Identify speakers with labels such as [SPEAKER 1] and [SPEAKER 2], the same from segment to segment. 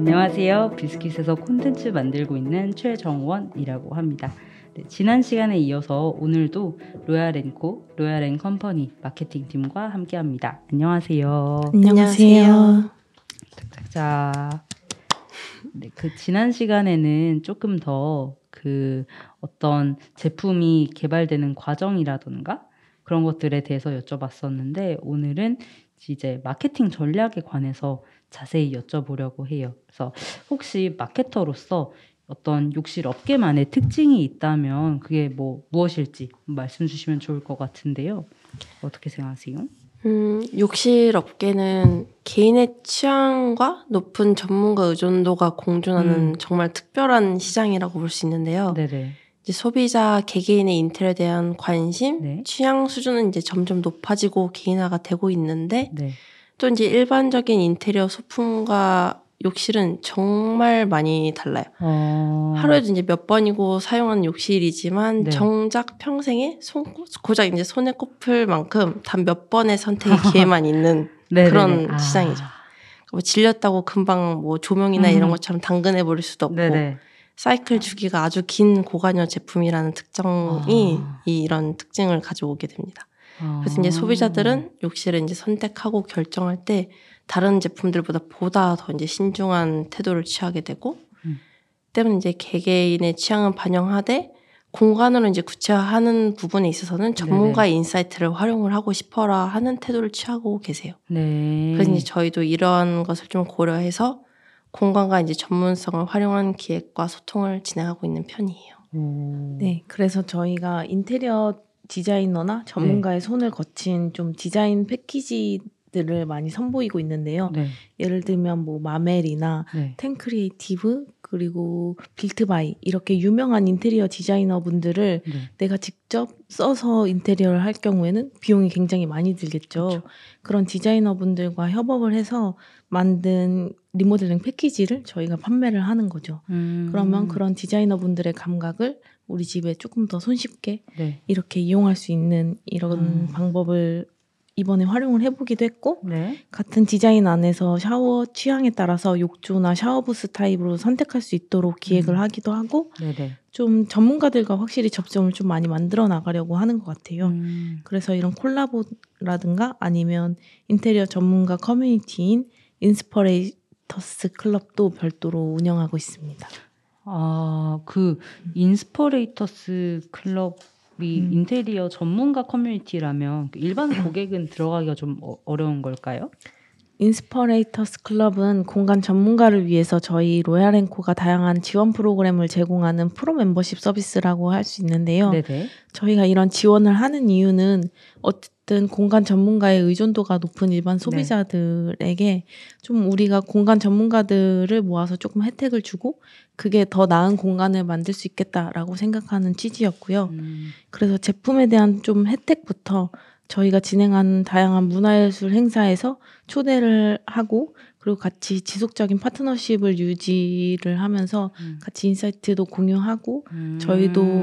[SPEAKER 1] 안녕하세요. 비스킷에서 콘텐츠 만들고 있는 최정원이라고 합니다. 네, 지난 시간에 이어서 오늘도 로얄앤코, 로얄앤 컴퍼니 마케팅팀과 함께합니다. 안녕하세요.
[SPEAKER 2] 안녕하세요.
[SPEAKER 1] 자, 네, 그 지난 시간에는 조금 더 그 어떤 제품이 개발되는 과정이라던가 그런 것들에 대해서 여쭤봤었는데 오늘은 이제 마케팅 전략에 관해서 자세히 여쭤보려고 해요. 그래서 혹시 마케터로서 어떤 욕실 업계만의 특징이 있다면 그게 뭐 무엇일지 말씀 주시면 좋을 것 같은데요. 어떻게 생각하세요?
[SPEAKER 2] 음, 욕실 업계는 개인의 취향과 높은 전문가 의존도가 공존하는
[SPEAKER 1] 음.
[SPEAKER 2] 정말 특별한 시장이라고 볼 수 있는데요.
[SPEAKER 1] 네네.
[SPEAKER 2] 이제 소비자 개개인의 인테리어에 대한 관심,
[SPEAKER 1] 네.
[SPEAKER 2] 취향 수준은 이제 점점 높아지고 개인화가 되고 있는데
[SPEAKER 1] 네.
[SPEAKER 2] 또 이제 일반적인 인테리어 소품과 욕실은 정말 많이 달라요.
[SPEAKER 1] 어...
[SPEAKER 2] 하루에도 이제 몇 번이고 사용하는 욕실이지만
[SPEAKER 1] 네.
[SPEAKER 2] 정작 평생에 손, 고작 이제 손에 꼽을 만큼 단 몇 번의 선택의 기회만 있는. 그런
[SPEAKER 1] 아.
[SPEAKER 2] 시장이죠. 뭐 질렸다고 금방 뭐 조명이나
[SPEAKER 1] 음.
[SPEAKER 2] 이런 것처럼 당근해 버릴 수도 없고
[SPEAKER 1] 네네.
[SPEAKER 2] 사이클 주기가 아주 긴 고관여 제품이라는 특성이
[SPEAKER 1] 아.
[SPEAKER 2] 이 이런 특징을 가져오게 됩니다. 그래서
[SPEAKER 1] 아.
[SPEAKER 2] 이제 소비자들은 욕실을 이제 선택하고 결정할 때 다른 제품들보다 보다 더 이제 신중한 태도를 취하게 되고
[SPEAKER 1] 음.
[SPEAKER 2] 때문에 이제 개개인의 취향은 반영하되 공간으로 이제 구체화하는 부분에 있어서는 전문가 의 insight를 활용을 하고 싶어라 하는 태도를 취하고 계세요.
[SPEAKER 1] 네.
[SPEAKER 2] 그래서 이제 저희도 이러한 것을 좀 고려해서 공간과 이제 전문성을 활용한 기획과 소통을 진행하고 있는 편이에요.
[SPEAKER 1] 오.
[SPEAKER 3] 네, 그래서 저희가 인테리어 디자이너나 전문가의 손을 거친 좀 디자인 패키지 들을 많이 선보이고 있는데요.
[SPEAKER 1] 네.
[SPEAKER 3] 예를 들면 뭐 마멜이나
[SPEAKER 1] 네.
[SPEAKER 3] 텐크리에이티브 그리고 빌트바이 이렇게 유명한 인테리어 디자이너 분들을
[SPEAKER 1] 네.
[SPEAKER 3] 내가 직접 써서 인테리어를 할 경우에는 비용이 굉장히 많이 들겠죠.
[SPEAKER 1] 그렇죠.
[SPEAKER 3] 그런 디자이너 분들과 협업을 해서 만든 리모델링 패키지를 저희가 판매를 하는 거죠.
[SPEAKER 1] 음.
[SPEAKER 3] 그러면 그런 디자이너 분들의 감각을 우리 집에 조금 더 손쉽게
[SPEAKER 1] 네.
[SPEAKER 3] 이렇게 이용할 수 있는 이런
[SPEAKER 1] 음.
[SPEAKER 3] 방법을 이번에 활용을 해보기도 했고
[SPEAKER 1] 네.
[SPEAKER 3] 같은 디자인 안에서 샤워 취향에 따라서 욕조나 샤워부스 타입으로 선택할 수 있도록 기획을
[SPEAKER 1] 음.
[SPEAKER 3] 하기도 하고
[SPEAKER 1] 네네.
[SPEAKER 3] 좀 전문가들과 확실히 접점을 좀 많이 만들어 나가려고 하는 것 같아요.
[SPEAKER 1] 음.
[SPEAKER 3] 그래서 이런 콜라보라든가 아니면 인테리어 전문가 커뮤니티인 인스퍼레이터스 클럽도 별도로 운영하고 있습니다.
[SPEAKER 1] 아, 그 인스퍼레이터스 클럽이
[SPEAKER 3] 음.
[SPEAKER 1] 인테리어 전문가 커뮤니티라면 그 일반 고객은 들어가기가 좀 어, 어려운 걸까요?
[SPEAKER 3] 인스퍼레이터스 클럽은 공간 전문가를 위해서 저희 로얄앤코가 다양한 지원 프로그램을 제공하는 프로 멤버십 서비스라고 할 수 있는데요.
[SPEAKER 1] 네네.
[SPEAKER 3] 저희가 이런 지원을 하는 이유는 어쨌든 공간 전문가의 의존도가 높은 일반
[SPEAKER 1] 네.
[SPEAKER 3] 소비자들에게 좀 우리가 공간 전문가들을 모아서 조금 혜택을 주고 그게 더 나은 공간을 만들 수 있겠다라고 생각하는 취지였고요.
[SPEAKER 1] 음.
[SPEAKER 3] 그래서 제품에 대한 좀 혜택부터 저희가 진행하는 다양한 문화예술 행사에서 초대를 하고 그리고 같이 지속적인 파트너십을 유지를 하면서
[SPEAKER 1] 음.
[SPEAKER 3] 같이 인사이트도 공유하고
[SPEAKER 1] 음.
[SPEAKER 3] 저희도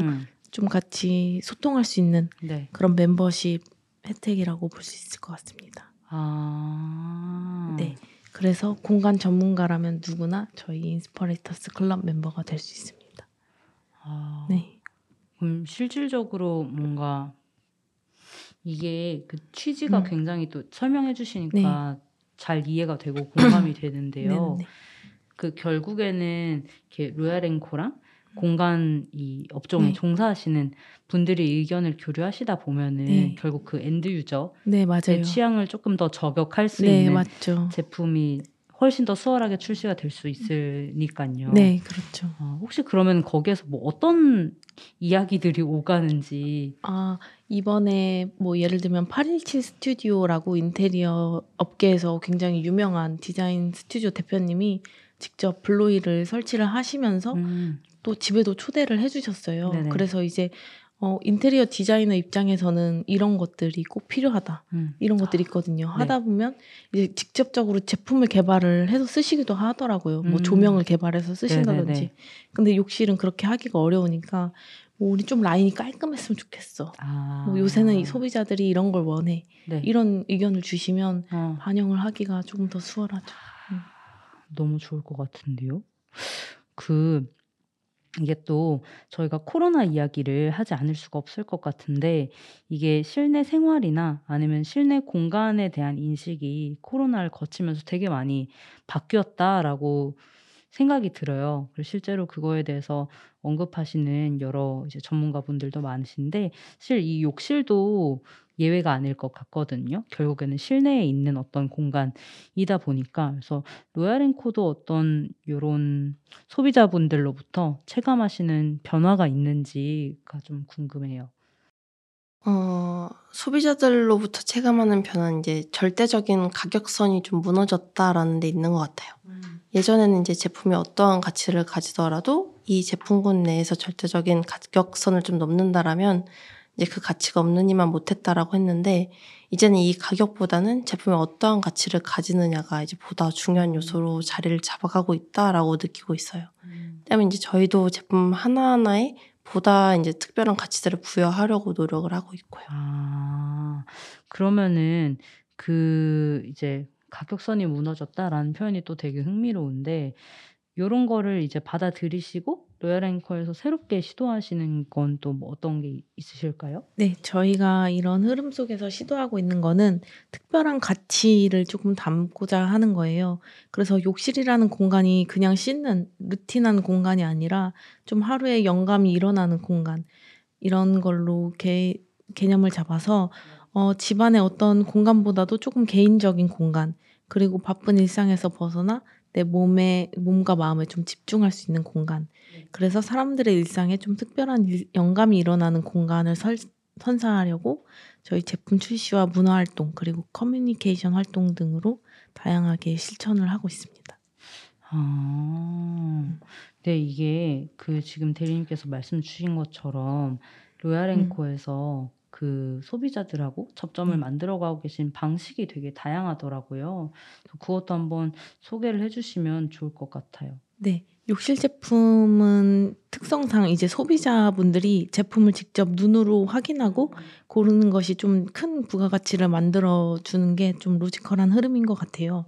[SPEAKER 3] 좀 같이 소통할 수 있는
[SPEAKER 1] 네.
[SPEAKER 3] 그런 멤버십 혜택이라고 볼 수 있을 것 같습니다.
[SPEAKER 1] 아.
[SPEAKER 3] 네. 그래서 공간 전문가라면 누구나 저희 인스퍼레이터스 클럽 멤버가 될 수 있습니다.
[SPEAKER 1] 아.
[SPEAKER 3] 네.
[SPEAKER 1] 그럼 실질적으로 뭔가 이게 그 취지가
[SPEAKER 3] 음.
[SPEAKER 1] 굉장히 또 설명해 주시니까 잘 이해가 되고 공감이 되는데요.
[SPEAKER 3] 네, 네.
[SPEAKER 1] 그 결국에는 이렇게 로얄앤코랑 공간 이 업종에
[SPEAKER 3] 네.
[SPEAKER 1] 종사하시는 분들이 의견을 교류하시다 보면은
[SPEAKER 3] 네.
[SPEAKER 1] 결국 그 end user의
[SPEAKER 3] 네.
[SPEAKER 1] 취향을 조금 더 저격할 수
[SPEAKER 3] 네,
[SPEAKER 1] 있는
[SPEAKER 3] 맞죠.
[SPEAKER 1] 제품이 훨씬 더 수월하게 출시가 될 수 있으니까요.
[SPEAKER 3] 네, 그렇죠.
[SPEAKER 1] 어, 혹시 그러면 거기에서 뭐 어떤 이야기들이 오가는지
[SPEAKER 3] 아, 이번에 뭐 예를 들면 817 스튜디오라고 인테리어 업계에서 굉장히 유명한 디자인 스튜디오 대표님이 직접 블로이를 설치를 하시면서
[SPEAKER 1] 음,
[SPEAKER 3] 또 집에도 초대를 해주셨어요.
[SPEAKER 1] 네네.
[SPEAKER 3] 그래서 이제 어, 인테리어 디자이너 입장에서는 이런 것들이 꼭 필요하다.
[SPEAKER 1] 음.
[SPEAKER 3] 이런 것들이 있거든요.
[SPEAKER 1] 네.
[SPEAKER 3] 하다 보면 이제 직접적으로 제품을 개발을 해서 쓰시기도 하더라고요. 뭐
[SPEAKER 1] 음.
[SPEAKER 3] 조명을 개발해서 쓰신다든지.
[SPEAKER 1] 네네네.
[SPEAKER 3] 근데 욕실은 그렇게 하기가 어려우니까 뭐 우리 좀 라인이 깔끔했으면 좋겠어.
[SPEAKER 1] 아.
[SPEAKER 3] 뭐 요새는 이 소비자들이 이런 걸 원해.
[SPEAKER 1] 네.
[SPEAKER 3] 이런 의견을 주시면
[SPEAKER 1] 어.
[SPEAKER 3] 반영을 하기가 조금 더 수월하죠.
[SPEAKER 1] 너무 좋을 것 같은데요. 그 이게 또 저희가 코로나 이야기를 하지 않을 수가 없을 것 같은데 이게 실내 생활이나 아니면 실내 공간에 대한 인식이 코로나를 거치면서 되게 많이 바뀌었다라고 생각이 들어요. 그리고 실제로 그거에 대해서 언급하시는 여러 이제 전문가분들도 많으신데 사실 이 욕실도 예외가 아닐 것 같거든요. 결국에는 실내에 있는 어떤 공간이다 보니까 그래서 로얄앤코도 어떤 요런 소비자분들로부터 체감하시는 변화가 있는지가 좀 궁금해요.
[SPEAKER 2] 어, 소비자들로부터 체감하는 변화는 이제 절대적인 가격선이 좀 무너졌다라는 데 있는 것 같아요. 예전에는 이제 제품이 어떠한 가치를 가지더라도 이 제품군 내에서 절대적인 가격선을 좀 넘는다라면 이제 그 가치가 없는 이만 못했다라고 했는데 이제는 이 가격보다는 제품이 어떠한 가치를 가지느냐가 이제 보다 중요한 요소로 자리를 잡아가고 있다라고 느끼고 있어요. 때문에 이제 저희도 제품 하나하나에 보다 이제 특별한 가치들을 부여하려고 노력을 하고 있고요.
[SPEAKER 1] 아, 그러면은 그 이제 가격선이 무너졌다라는 표현이 또 되게 흥미로운데 요런 거를 이제 받아들이시고 로얄 앵커에서 새롭게 시도하시는 건 또 뭐 어떤 게 있으실까요?
[SPEAKER 3] 네, 저희가 이런 흐름 속에서 시도하고 있는 거는 특별한 가치를 조금 담고자 하는 거예요. 그래서 욕실이라는 공간이 그냥 씻는 루틴한 공간이 아니라 좀 하루에 영감이 일어나는 공간 이런 걸로 개, 개념을 잡아서 어, 집안의 어떤 공간보다도 조금 개인적인 공간 그리고 바쁜 일상에서 벗어나 내 몸에 몸과 마음에 좀 집중할 수 있는 공간. 그래서 사람들의 일상에 좀 특별한 일, 영감이 일어나는 공간을 설, 선사하려고 저희 제품 출시와 문화 활동 그리고 커뮤니케이션 활동 등으로 다양하게 실천을 하고 있습니다.
[SPEAKER 1] 아, 네, 이게 그 지금 대리님께서 말씀 주신 것처럼 로얄
[SPEAKER 3] 음.
[SPEAKER 1] 그 소비자들하고 접점을
[SPEAKER 3] 음.
[SPEAKER 1] 만들어가고 계신 방식이 되게 다양하더라고요. 그것도 한번 소개를 해주시면 좋을 것 같아요.
[SPEAKER 3] 네. 욕실 제품은 특성상 이제 소비자분들이 제품을 직접 눈으로 확인하고 고르는 것이 좀 큰 부가가치를 만들어 주는 게 좀 logical한 흐름인 것 같아요.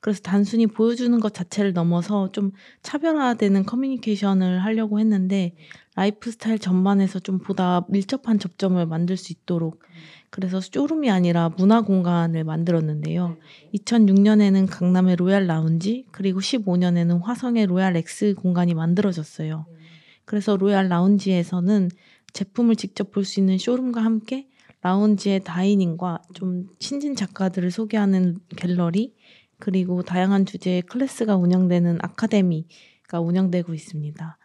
[SPEAKER 3] 그래서 단순히 보여주는 것 자체를 넘어서 좀 차별화되는 커뮤니케이션을 하려고 했는데 라이프 스타일 전반에서 좀 보다 밀접한 접점을 만들 수 있도록 그래서 쇼룸이 아니라 문화 공간을 만들었는데요. 2006년에는 강남의 로얄 라운지 그리고 15년에는 화성의 로얄 엑스 공간이 만들어졌어요. 그래서 로얄 라운지에서는 제품을 직접 볼 수 있는 쇼룸과 함께 라운지의 dining과 좀 신진 작가들을 소개하는 갤러리 그리고 다양한 주제의 클래스가 운영되는 아카데미가 운영되고 있습니다.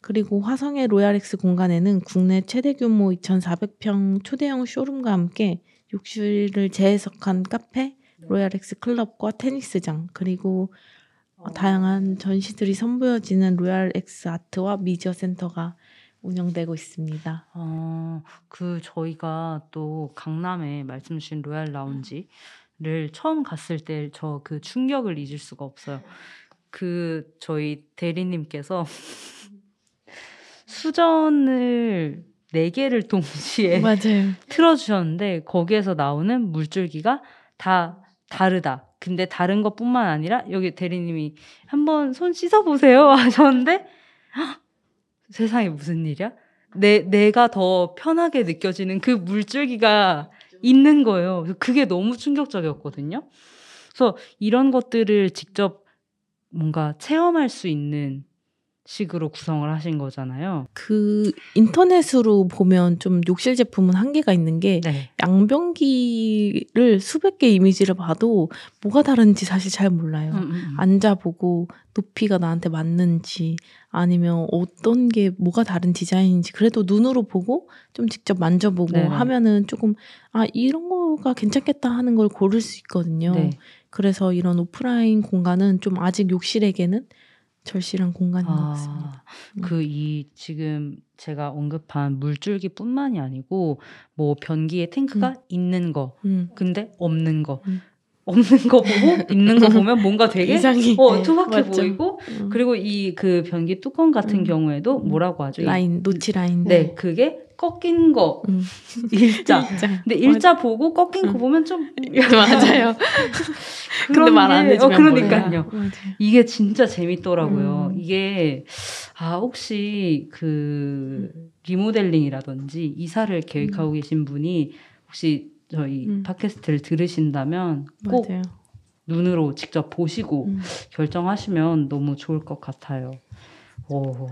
[SPEAKER 3] 그리고 화성의 로얄엑스 공간에는 국내 최대 규모 2,400평 초대형 쇼룸과 함께 욕실을 재해석한 카페, 로얄엑스 클럽과 테니스장, 그리고 어, 다양한 전시들이 선보여지는 로얄엑스 아트와 미디어 센터가 운영되고 있습니다.
[SPEAKER 1] 아, 그 저희가 또 강남에 말씀 주신 로얄 라운지 를 처음 갔을 때 저 그 충격을 잊을 수가 없어요. 그 저희 대리님께서 수전을 네 개를 동시에
[SPEAKER 3] 맞아요.
[SPEAKER 1] 틀어주셨는데 거기에서 나오는 물줄기가 다 다르다. 근데 다른 것뿐만 아니라 여기 대리님이 한번 손 씻어 보세요 하셨는데 헉! 세상에 무슨 일이야? 내 내가 더 편하게 느껴지는 그 물줄기가 있는 거예요. 그게 너무 충격적이었거든요. 그래서 이런 것들을 직접 뭔가 체험할 수 있는 식으로 구성을 하신 거잖아요.
[SPEAKER 3] 그 인터넷으로 보면 좀 욕실 제품은 한계가 있는 게
[SPEAKER 1] 네.
[SPEAKER 3] 양변기를 수백 개 이미지를 봐도 뭐가 다른지 사실 잘 몰라요.
[SPEAKER 1] 음, 음, 음.
[SPEAKER 3] 앉아보고 높이가 나한테 맞는지 아니면 어떤 게 뭐가 다른 디자인인지 그래도 눈으로 보고 좀 직접 만져보고
[SPEAKER 1] 네네.
[SPEAKER 3] 하면은 조금 아 이런 거가 괜찮겠다 하는 걸 고를 수 있거든요.
[SPEAKER 1] 네.
[SPEAKER 3] 그래서 이런 오프라인 공간은 좀 아직 욕실에게는 절실한 공간인 것 같습니다. 음.
[SPEAKER 1] 그이 지금 제가 언급한 물줄기뿐만이 아니고 뭐 변기에 탱크가 있는 거,
[SPEAKER 3] 음.
[SPEAKER 1] 근데 없는 거,
[SPEAKER 3] 음.
[SPEAKER 1] 없는 거 보고 있는 거 보면 뭔가 되게
[SPEAKER 3] 이상해.
[SPEAKER 1] 어
[SPEAKER 3] 네,
[SPEAKER 1] 투박해
[SPEAKER 3] 맞죠.
[SPEAKER 1] 보이고
[SPEAKER 3] 음.
[SPEAKER 1] 그리고 이 그 변기 뚜껑 같은
[SPEAKER 3] 음.
[SPEAKER 1] 경우에도
[SPEAKER 3] 음.
[SPEAKER 1] 뭐라고 하죠? 이-
[SPEAKER 3] 라인 노치 라인.
[SPEAKER 1] 네, 그게 꺾인 거
[SPEAKER 3] 음.
[SPEAKER 1] 일자.
[SPEAKER 3] 진짜.
[SPEAKER 1] 근데 일자 보고 꺾인 거
[SPEAKER 3] 응.
[SPEAKER 1] 보면 좀
[SPEAKER 3] 맞아요. 근데
[SPEAKER 1] 그런
[SPEAKER 3] 말안
[SPEAKER 1] 게-
[SPEAKER 3] 해주면
[SPEAKER 1] 어, 그러니까요.
[SPEAKER 3] 몰라요.
[SPEAKER 1] 이게 진짜 재밌더라고요.
[SPEAKER 3] 음.
[SPEAKER 1] 이게 아 혹시 그 리모델링이라든지 이사를 계획하고 계신 분이 혹시 저희
[SPEAKER 3] 음.
[SPEAKER 1] 팟캐스트를 들으신다면 꼭
[SPEAKER 3] 맞아요.
[SPEAKER 1] 눈으로 직접 보시고
[SPEAKER 3] 음.
[SPEAKER 1] 결정하시면 너무 좋을 것 같아요. 오.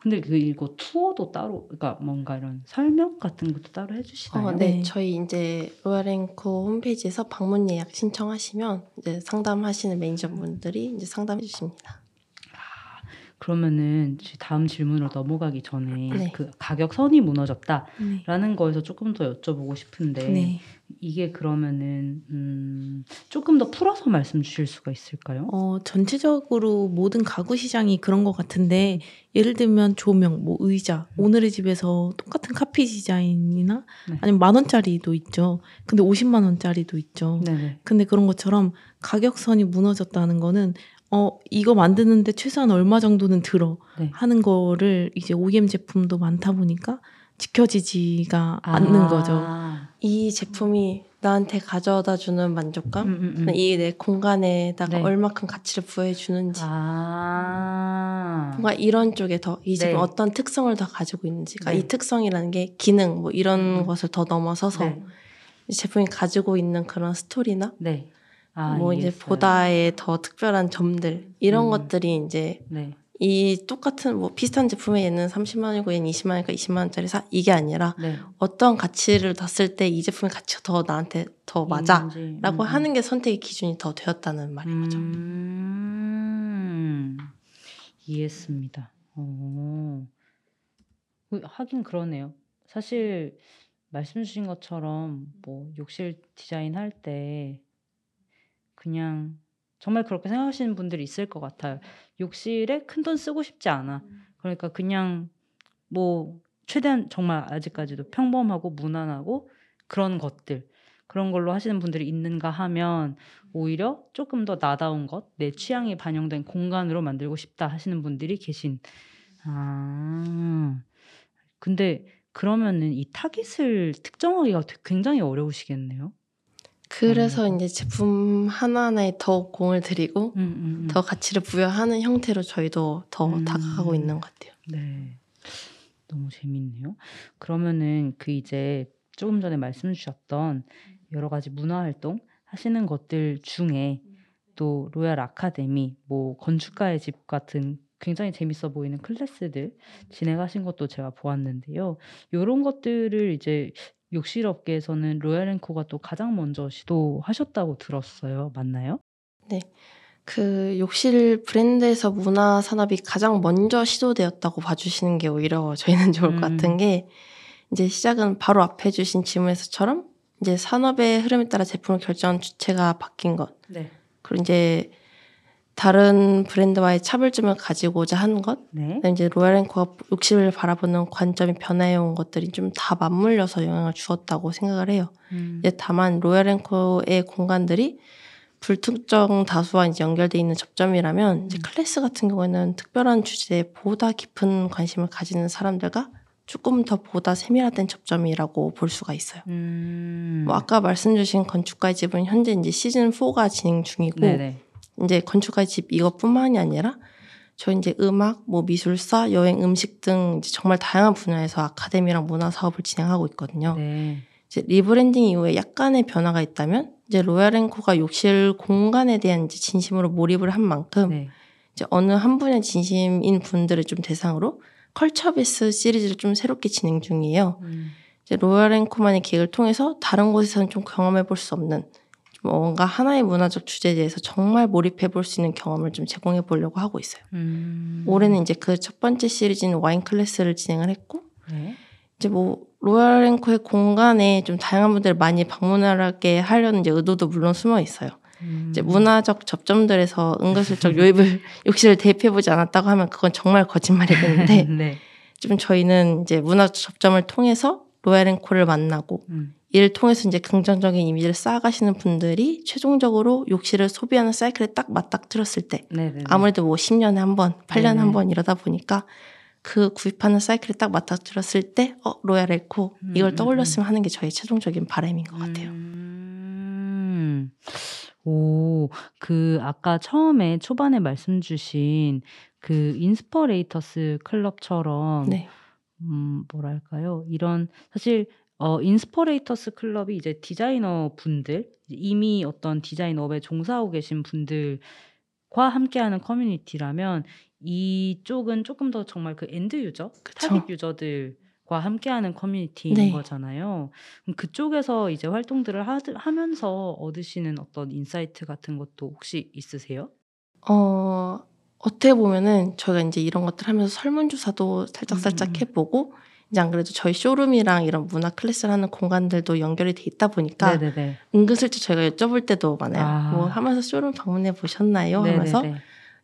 [SPEAKER 1] 근데 그 이거 투어도 따로 그러니까 뭔가 이런 설명 같은 것도 따로 해주시나요?
[SPEAKER 2] 어, 네.
[SPEAKER 3] 네.
[SPEAKER 2] 저희 이제 로얄앤코 홈페이지에서 방문 예약 신청하시면 이제 상담하시는 매니저분들이 이제 상담해 주십니다.
[SPEAKER 1] 그러면은 지- 다음 질문으로 넘어가기 전에
[SPEAKER 2] 네.
[SPEAKER 1] 그 가격 선이 무너졌다라는
[SPEAKER 3] 네.
[SPEAKER 1] 거에서 조금 더 여쭤보고 싶은데
[SPEAKER 3] 네.
[SPEAKER 1] 이게 그러면은 음, 조금 더 풀어서 말씀 주실 수가 있을까요?
[SPEAKER 3] 어, 전체적으로 모든 가구 시장이 그런 것 같은데 예를 들면 조명, 뭐 의자, 오늘의 집에서 똑같은 카피 디자인이나
[SPEAKER 1] 네.
[SPEAKER 3] 아니면 만 원짜리도 있죠. 근데 50만 원짜리도 있죠.
[SPEAKER 1] 네네.
[SPEAKER 3] 근데 그런 것처럼 가격선이 무너졌다는 거는 어 이거 만드는데 최소한 얼마 정도는 들어
[SPEAKER 1] 네.
[SPEAKER 3] 하는 거를 이제 OEM 제품도 많다 보니까 지켜지지가 않는
[SPEAKER 1] 아.
[SPEAKER 3] 거죠.
[SPEAKER 2] 이 제품이 나한테 가져다 주는 만족감,
[SPEAKER 1] 음, 음, 음.
[SPEAKER 2] 이내 공간에다가
[SPEAKER 1] 네.
[SPEAKER 2] 얼마큼 가치를 부여해 주는지
[SPEAKER 1] 아.
[SPEAKER 2] 뭔가 이런 쪽에 더이 제품
[SPEAKER 1] 네.
[SPEAKER 2] 어떤 특성을 더 가지고 있는지 그러니까
[SPEAKER 1] 네.
[SPEAKER 2] 이 특성이라는 게 기능 뭐 이런
[SPEAKER 1] 음.
[SPEAKER 2] 것을 더 넘어서서
[SPEAKER 1] 네.
[SPEAKER 2] 이 제품이 가지고 있는 그런 스토리나
[SPEAKER 1] 네. 아,
[SPEAKER 2] 뭐 이제
[SPEAKER 1] 이해했어요.
[SPEAKER 2] 보다의 더 특별한 점들 이런
[SPEAKER 1] 음.
[SPEAKER 2] 것들이 이제
[SPEAKER 1] 네.
[SPEAKER 2] 이 똑같은 뭐 비슷한 제품에 얘는 30만 원이고 얘는 20만 원이니까 20만 원짜리 사 이게 아니라
[SPEAKER 1] 네.
[SPEAKER 2] 어떤 가치를 뒀을 때 이 제품의 가치가 더 나한테 더 맞아라고.
[SPEAKER 1] 음, 음.
[SPEAKER 2] 하는 게 선택의 기준이 더 되었다는 말인 거죠.
[SPEAKER 1] 음, 이해했습니다. 어. 그, 하긴 그러네요. 사실 말씀 주신 것처럼 뭐 욕실 디자인 할 때 그냥 정말 그렇게 생각하시는 분들이 있을 것 같아요. 욕실에 큰 돈 쓰고 싶지 않아. 그러니까 그냥 뭐 최대한 정말 아직까지도 평범하고 무난하고 그런 것들 그런 걸로 하시는 분들이 있는가 하면 오히려 조금 더 나다운 것, 내 취향이 반영된 공간으로 만들고 싶다 하시는 분들이 계신. 아, 근데 그러면은 이 타깃을 특정하기가 굉장히 어려우시겠네요.
[SPEAKER 2] 그래서
[SPEAKER 1] 아무래도.
[SPEAKER 2] 이제 제품 하나하나에 더 공을 들이고
[SPEAKER 1] 음, 음, 음.
[SPEAKER 2] 더 가치를 부여하는 형태로 저희도 더
[SPEAKER 1] 음.
[SPEAKER 2] 다가가고 있는 것 같아요.
[SPEAKER 1] 네. 너무 재밌네요. 그러면은 그 이제 조금 전에 말씀 주셨던 여러 가지 문화 활동 하시는 것들 중에 또 로얄 아카데미, 뭐 건축가의 집 같은 굉장히 재밌어 보이는 클래스들 진행하신 것도 제가 보았는데요. 요런 것들을 이제 욕실 업계에서는 로얄 앤코가 또 가장 먼저 시도하셨다고 들었어요. 맞나요?
[SPEAKER 2] 그 욕실 브랜드에서 문화 산업이 가장 먼저 시도되었다고 봐주시는 게 오히려 저희는 좋을 것
[SPEAKER 1] 음.
[SPEAKER 2] 같은 게 이제 시작은 바로 앞에 주신 질문에서처럼 이제 산업의 흐름에 따라 제품을 결정한 주체가 바뀐 것
[SPEAKER 1] 네.
[SPEAKER 2] 그리고 이제 다른 브랜드와의 차별점을 가지고자 하는 것
[SPEAKER 1] 네.
[SPEAKER 2] 이제 로얄앤코가 욕실을 바라보는 관점이 변화해 온 것들이 좀 다 맞물려서 영향을 주었다고 생각을 해요.
[SPEAKER 1] 음.
[SPEAKER 2] 이제 다만 로얄앤코의 공간들이 불특정 다수와 이제 연결돼 있는 접점이라면 이제
[SPEAKER 1] 음.
[SPEAKER 2] 클래스 같은 경우에는 특별한 주제에 보다 깊은 관심을 가지는 사람들과 조금 더 보다 세밀화된 접점이라고 볼 수가 있어요.
[SPEAKER 1] 음.
[SPEAKER 2] 뭐 아까 말씀 주신 건축가의 집은 현재 이제 시즌 4가 진행 중이고
[SPEAKER 1] 네네.
[SPEAKER 2] 이제 건축가의 집 이것뿐만이 아니라 저희 이제 음악, 뭐 미술사, 여행, 음식 등 이제 정말 다양한 분야에서 아카데미랑 문화 사업을 진행하고 있거든요.
[SPEAKER 1] 네.
[SPEAKER 2] 이제 rebranding 이후에 약간의 변화가 있다면 이제 로얄앤코가 욕실 공간에 대한 이제 진심으로 몰입을 한 만큼
[SPEAKER 1] 네.
[SPEAKER 2] 이제 어느 한 분야 진심인 분들을 좀 대상으로 컬처베스 시리즈를 좀 새롭게 진행 중이에요.
[SPEAKER 1] 음.
[SPEAKER 2] 이제 로얄앤코만의 계획을 통해서 다른 곳에서는 좀 경험해 볼 수 없는 좀 뭔가 하나의 문화적 주제에 대해서 정말 몰입해 볼 수 있는 경험을 좀 제공해 보려고 하고 있어요.
[SPEAKER 1] 음.
[SPEAKER 2] 올해는 이제 그 첫 번째 시리즈인 와인 클래스를 진행을 했고
[SPEAKER 1] 네.
[SPEAKER 2] 이제 뭐 로얄앤코의 공간에 좀 다양한 분들을 많이 방문하게 하려는 이제 의도도 물론 숨어 있어요.
[SPEAKER 1] 음.
[SPEAKER 2] 이제 문화적 접점들에서 은근슬쩍 요입을 욕실을 대입해 보지 않았다고 하면 그건 정말 거짓말이겠는데
[SPEAKER 1] 네.
[SPEAKER 2] 좀 저희는 이제 문화적 접점을 통해서 로얄앤코를 만나고
[SPEAKER 1] 음.
[SPEAKER 2] 이를 통해서 이제 긍정적인 이미지를 쌓아가시는 분들이 최종적으로 욕실을 소비하는 사이클에 딱 맞닥뜨렸을 때
[SPEAKER 1] 네네.
[SPEAKER 2] 아무래도 뭐 10년에 한 번, 8년에
[SPEAKER 1] 네네.
[SPEAKER 2] 한번 이러다 보니까 그 구입하는 사이클에 딱 맞닥뜨렸을 때, 어, 로얄앤코,
[SPEAKER 1] 음,
[SPEAKER 2] 이걸
[SPEAKER 1] 음,
[SPEAKER 2] 떠올렸으면 하는 게 저희 최종적인 바람인 것 같아요.
[SPEAKER 1] 음. 오, 그 아까 처음에 초반에 말씀 주신 그 인스퍼레이터스 클럽처럼
[SPEAKER 2] 네.
[SPEAKER 1] 음, 뭐랄까요? 이런 사실 어 인스퍼레이터스 클럽이 이제 디자이너 분들 이미 어떤 디자인 업에 종사하고 계신 분들과 함께하는 커뮤니티라면 이쪽은 조금 더 정말 그 end user,
[SPEAKER 2] 그쵸.
[SPEAKER 1] target user들과 함께하는 커뮤니티인
[SPEAKER 2] 네.
[SPEAKER 1] 거잖아요. 그쪽에서 이제 활동들을 하, 하면서 얻으시는 어떤 insight 같은 것도 혹시 있으세요?
[SPEAKER 2] 어, 어떻게 보면은 저희가 이제 이런 것들 하면서 설문조사도 살짝살짝
[SPEAKER 1] 음, 음.
[SPEAKER 2] 해보고, 이제 안 그래도 저희 쇼룸이랑 이런 문화 클래스를 하는 공간들도 연결이 돼 있다 보니까
[SPEAKER 1] 네네네.
[SPEAKER 2] 은근슬쩍 저희가 여쭤볼 때도 많아요.
[SPEAKER 1] 아.
[SPEAKER 2] 뭐 하면서 쇼룸 방문해 보셨나요? 하면서
[SPEAKER 1] 네네네.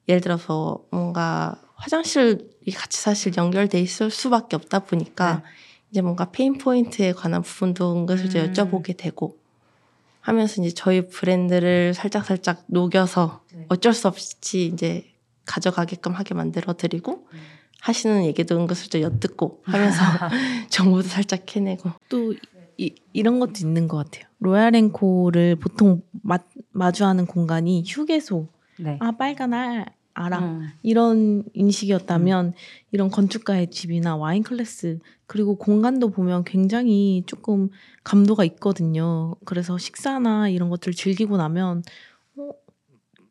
[SPEAKER 2] 예를 들어서 뭔가 화장실이 같이 사실 연결돼 있을 수밖에 없다 보니까
[SPEAKER 1] 네.
[SPEAKER 2] 이제 뭔가 pain point에 관한 부분도 은근슬쩍
[SPEAKER 1] 음.
[SPEAKER 2] 여쭤보게 되고 하면서 이제 저희 브랜드를 살짝 살짝 녹여서
[SPEAKER 1] 네.
[SPEAKER 2] 어쩔 수 없이 이제 가져가게끔 하게 만들어 드리고
[SPEAKER 1] 음.
[SPEAKER 2] 하시는 얘기도 은근슬쩍 엿듣고 하면서 정보도 살짝 캐내고
[SPEAKER 3] 또 이, 이런 것도 있는 것 같아요. 로얄앤코를 보통 마, 마주하는 공간이 휴게소,
[SPEAKER 1] 네.
[SPEAKER 3] 아 빨간 R 알아
[SPEAKER 1] 음.
[SPEAKER 3] 이런 인식이었다면 이런 건축가의 집이나 와인 클래스 그리고 공간도 보면 굉장히 조금 감도가 있거든요. 그래서 식사나 이런 것들을 즐기고 나면 어,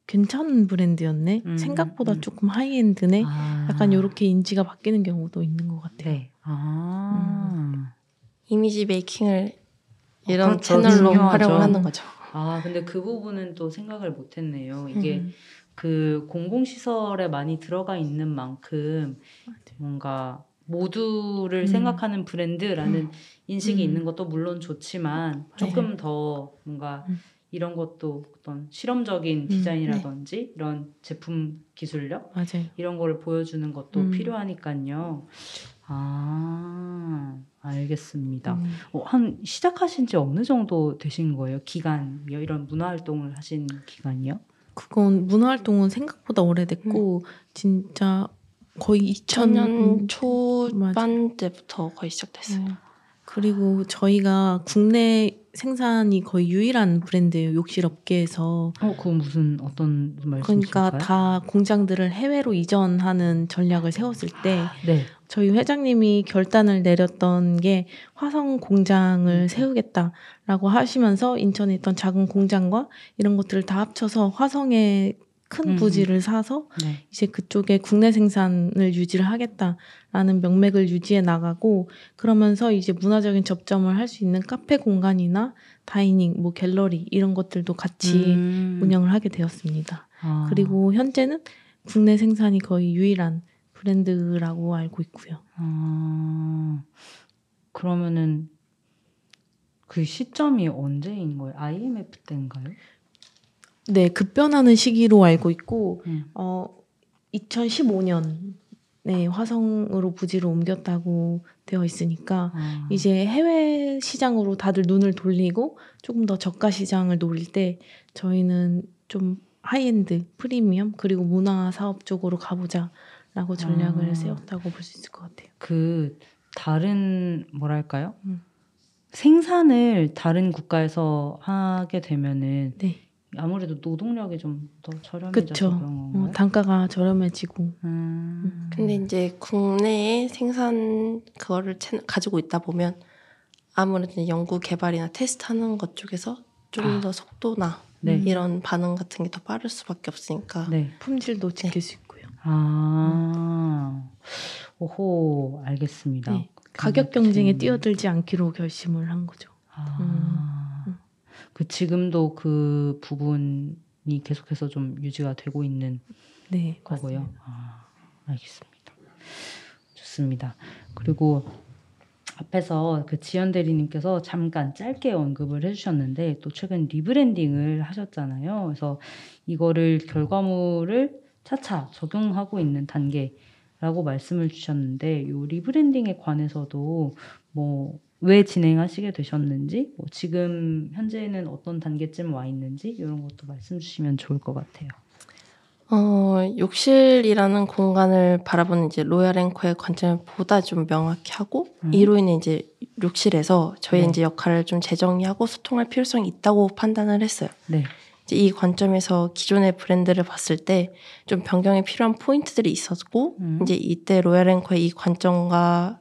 [SPEAKER 3] 괜찮은 브랜드였네.
[SPEAKER 1] 음,
[SPEAKER 3] 생각보다
[SPEAKER 1] 음.
[SPEAKER 3] 조금 하이엔드네.
[SPEAKER 1] 아.
[SPEAKER 3] 약간 이렇게 인지가 바뀌는 경우도 있는 것 같아요.
[SPEAKER 1] 네. 아.
[SPEAKER 2] 이미지 메이킹을
[SPEAKER 1] 어,
[SPEAKER 2] 이런
[SPEAKER 1] 그렇죠.
[SPEAKER 2] 채널로
[SPEAKER 1] 중요하죠.
[SPEAKER 2] 활용을 하는 거죠.
[SPEAKER 1] 아, 근데 그 부분은 또 생각을 못 했네요. 이게
[SPEAKER 3] 음.
[SPEAKER 1] 그 공공시설에 많이 들어가 있는 만큼 뭔가 모두를
[SPEAKER 3] 음.
[SPEAKER 1] 생각하는 브랜드라는 인식이
[SPEAKER 3] 음.
[SPEAKER 1] 있는 것도 물론 좋지만 조금 더 뭔가
[SPEAKER 3] 음.
[SPEAKER 1] 이런 것도 어떤 실험적인 디자인이라든지 이런 제품 기술력
[SPEAKER 3] 맞아요.
[SPEAKER 1] 이런 거를 보여주는 것도
[SPEAKER 3] 음.
[SPEAKER 1] 필요하니까요. 아, 알겠습니다.
[SPEAKER 3] 음.
[SPEAKER 1] 어, 한 시작하신 지 어느 정도 되신 거예요? 기간이요? 이런 문화 활동을 하신 기간이요?
[SPEAKER 3] 그건 문화 활동은 생각보다 오래됐고 진짜 거의
[SPEAKER 2] 2000년
[SPEAKER 3] 2000년
[SPEAKER 2] 초반 때부터 거의 시작됐어요.
[SPEAKER 3] 어, 그리고 저희가 국내 생산이 거의 유일한 브랜드예요. 욕실 업계에서.
[SPEAKER 1] 어, 그건 무슨 어떤
[SPEAKER 3] 그러니까
[SPEAKER 1] 말씀이실까요?
[SPEAKER 3] 다 공장들을 해외로 이전하는 전략을 세웠을 때
[SPEAKER 1] 네.
[SPEAKER 3] 저희 회장님이 결단을 내렸던 게 화성
[SPEAKER 1] 음.
[SPEAKER 3] 공장을 세우겠다라고 하시면서 인천에 있던 작은 공장과 이런 것들을 다 합쳐서 화성에 큰
[SPEAKER 1] 음.
[SPEAKER 3] 부지를 사서
[SPEAKER 1] 네.
[SPEAKER 3] 이제 그쪽에 국내 생산을 유지를 하겠다라는 명맥을 유지해 나가고 그러면서 이제 문화적인 접점을 할 수 있는 카페 공간이나 다이닝, 뭐 갤러리 이런 것들도 같이
[SPEAKER 1] 음.
[SPEAKER 3] 운영을 하게 되었습니다.
[SPEAKER 1] 아.
[SPEAKER 3] 그리고 현재는 국내 생산이 거의 유일한 브랜드라고 알고 있고요.
[SPEAKER 1] 아, 그러면은 그 시점이 언제인 거예요? IMF 때인가요?
[SPEAKER 3] 네, 급변하는 시기로 알고 있고
[SPEAKER 1] 음.
[SPEAKER 3] 어 2015년에 화성으로 부지를 옮겼다고 되어 있으니까
[SPEAKER 1] 아.
[SPEAKER 3] 이제 해외 시장으로 다들 눈을 돌리고 조금 더 저가 시장을 노릴 때 저희는 좀 하이엔드, 프리미엄 그리고 문화 사업 쪽으로 가보자라고 전략을
[SPEAKER 1] 아.
[SPEAKER 3] 세웠다고 볼 수 있을 것 같아요.
[SPEAKER 1] 그 다른 뭐랄까요?
[SPEAKER 3] 음.
[SPEAKER 1] 생산을 다른 국가에서 하게 되면은
[SPEAKER 3] 네,
[SPEAKER 1] 아무래도 노동력이 좀 더 저렴해져서
[SPEAKER 3] 그쵸.
[SPEAKER 1] 그런
[SPEAKER 3] 어,
[SPEAKER 1] 건가요?
[SPEAKER 3] 단가가 저렴해지고.
[SPEAKER 1] 음.
[SPEAKER 2] 근데 이제 국내에 생산 그거를 채- 가지고 있다 보면 아무래도 연구 개발이나 테스트하는 것 쪽에서 좀
[SPEAKER 1] 아.
[SPEAKER 2] 더 속도나
[SPEAKER 1] 네.
[SPEAKER 2] 이런 반응 같은 게 더 빠를 수밖에 없으니까
[SPEAKER 1] 네.
[SPEAKER 3] 품질도 지킬 수 있고요.
[SPEAKER 1] 아. 오호, 알겠습니다.
[SPEAKER 3] 네. 가격 경쟁에
[SPEAKER 1] 재밌네.
[SPEAKER 3] 뛰어들지 않기로 결심을 한 거죠.
[SPEAKER 1] 아.
[SPEAKER 3] 음.
[SPEAKER 1] 그 지금도 그 부분이 계속해서 좀 유지가 되고 있는
[SPEAKER 3] 네,
[SPEAKER 1] 거고요. 아, 알겠습니다. 좋습니다. 그리고 앞에서 그 지연 대리님께서 잠깐 짧게 언급을 해주셨는데 또 최근 리브랜딩을 하셨잖아요. 그래서 이거를 결과물을 차차 적용하고 있는 단계라고 말씀을 주셨는데 이 리브랜딩에 관해서도 뭐 왜 진행하시게 되셨는지, 뭐 지금 현재는 어떤 단계쯤 와 있는지 이런 것도 말씀 주시면 좋을 것 같아요.
[SPEAKER 2] 어, 욕실이라는 공간을 바라보는 이제 로얄 앵커의 관점을 보다 좀 명확히 하고
[SPEAKER 1] 음.
[SPEAKER 2] 이로 인해 이제 욕실에서 저희
[SPEAKER 1] 네.
[SPEAKER 2] 이제 역할을 좀 재정리하고 소통할 필요성이 있다고 판단을 했어요.
[SPEAKER 1] 네.
[SPEAKER 2] 이제 이 관점에서 기존의 브랜드를 봤을 때 좀 변경이 필요한 포인트들이 있었고
[SPEAKER 1] 음.
[SPEAKER 2] 이제 이때 로얄앤코의 이 관점과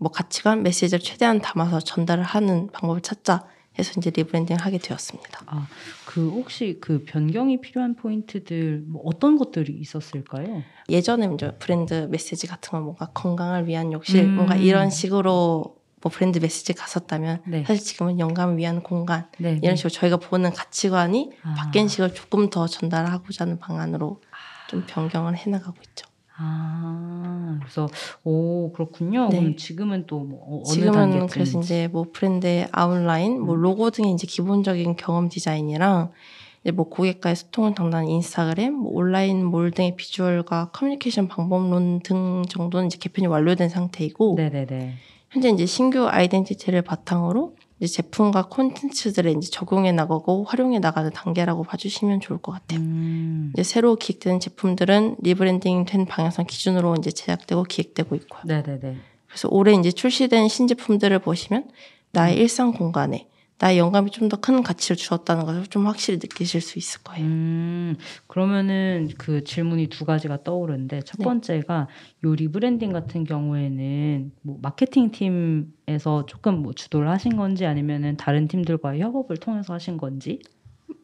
[SPEAKER 2] 뭐 가치관, 메시지를 최대한 담아서 전달을 하는 방법을 찾자 해서 이제 rebranding을 하게 되었습니다.
[SPEAKER 1] 아, 그 혹시 그 변경이 필요한 포인트들 뭐 어떤 것들이 있었을까요?
[SPEAKER 2] 예전에 이제 브랜드 메시지 같은 건 뭔가 건강을 위한 욕실
[SPEAKER 1] 음.
[SPEAKER 2] 뭔가 이런 식으로 뭐 브랜드 메시지 갔었다면
[SPEAKER 1] 네.
[SPEAKER 2] 사실 지금은 영감을 위한 공간
[SPEAKER 1] 네.
[SPEAKER 2] 이런 식으로 저희가 보는 가치관이
[SPEAKER 1] 아.
[SPEAKER 2] 바뀐 시각을 조금 더 전달하고자 하는 방안으로 좀 변경을 해나가고 있죠.
[SPEAKER 1] 아, 그래서 오 그렇군요.
[SPEAKER 2] 네.
[SPEAKER 1] 그럼 지금은 또 뭐, 어, 어느
[SPEAKER 2] 지금은
[SPEAKER 1] 단계쯤?
[SPEAKER 2] 그래서 이제 뭐 브랜드의 아웃라인, 뭐
[SPEAKER 1] 음.
[SPEAKER 2] 로고 등의 이제 기본적인 경험 디자인이랑 이제 뭐 고객과의 소통을 담당하는 인스타그램, 뭐 온라인 몰 등의 비주얼과 커뮤니케이션 방법론 등 정도는 이제 개편이 완료된 상태이고
[SPEAKER 1] 네네네.
[SPEAKER 2] 현재 이제 신규 아이덴티티를 바탕으로 이제 제품과 콘텐츠들을 이제 적용해 나가고 활용해 나가는 단계라고 봐주시면 좋을 것 같아요.
[SPEAKER 1] 음,
[SPEAKER 2] 이제 새로 기획되는 제품들은 rebranding 된 방향성 기준으로 이제 제작되고 기획되고 있고요.
[SPEAKER 1] 네네네.
[SPEAKER 2] 그래서 올해 이제 출시된 신제품들을 보시면 나의 일상 공간에 나의 영감이 좀 더 큰 가치를 주었다는 것을 좀 확실히 느끼실 수 있을 거예요.
[SPEAKER 1] 음, 그러면은 그 질문이 두 가지가 떠오르는데 첫
[SPEAKER 2] 네.
[SPEAKER 1] 번째가 요 rebranding 같은 경우에는 뭐 마케팅 팀에서 조금 뭐 주도를 하신 건지 아니면은 다른 팀들과의 협업을 통해서 하신 건지?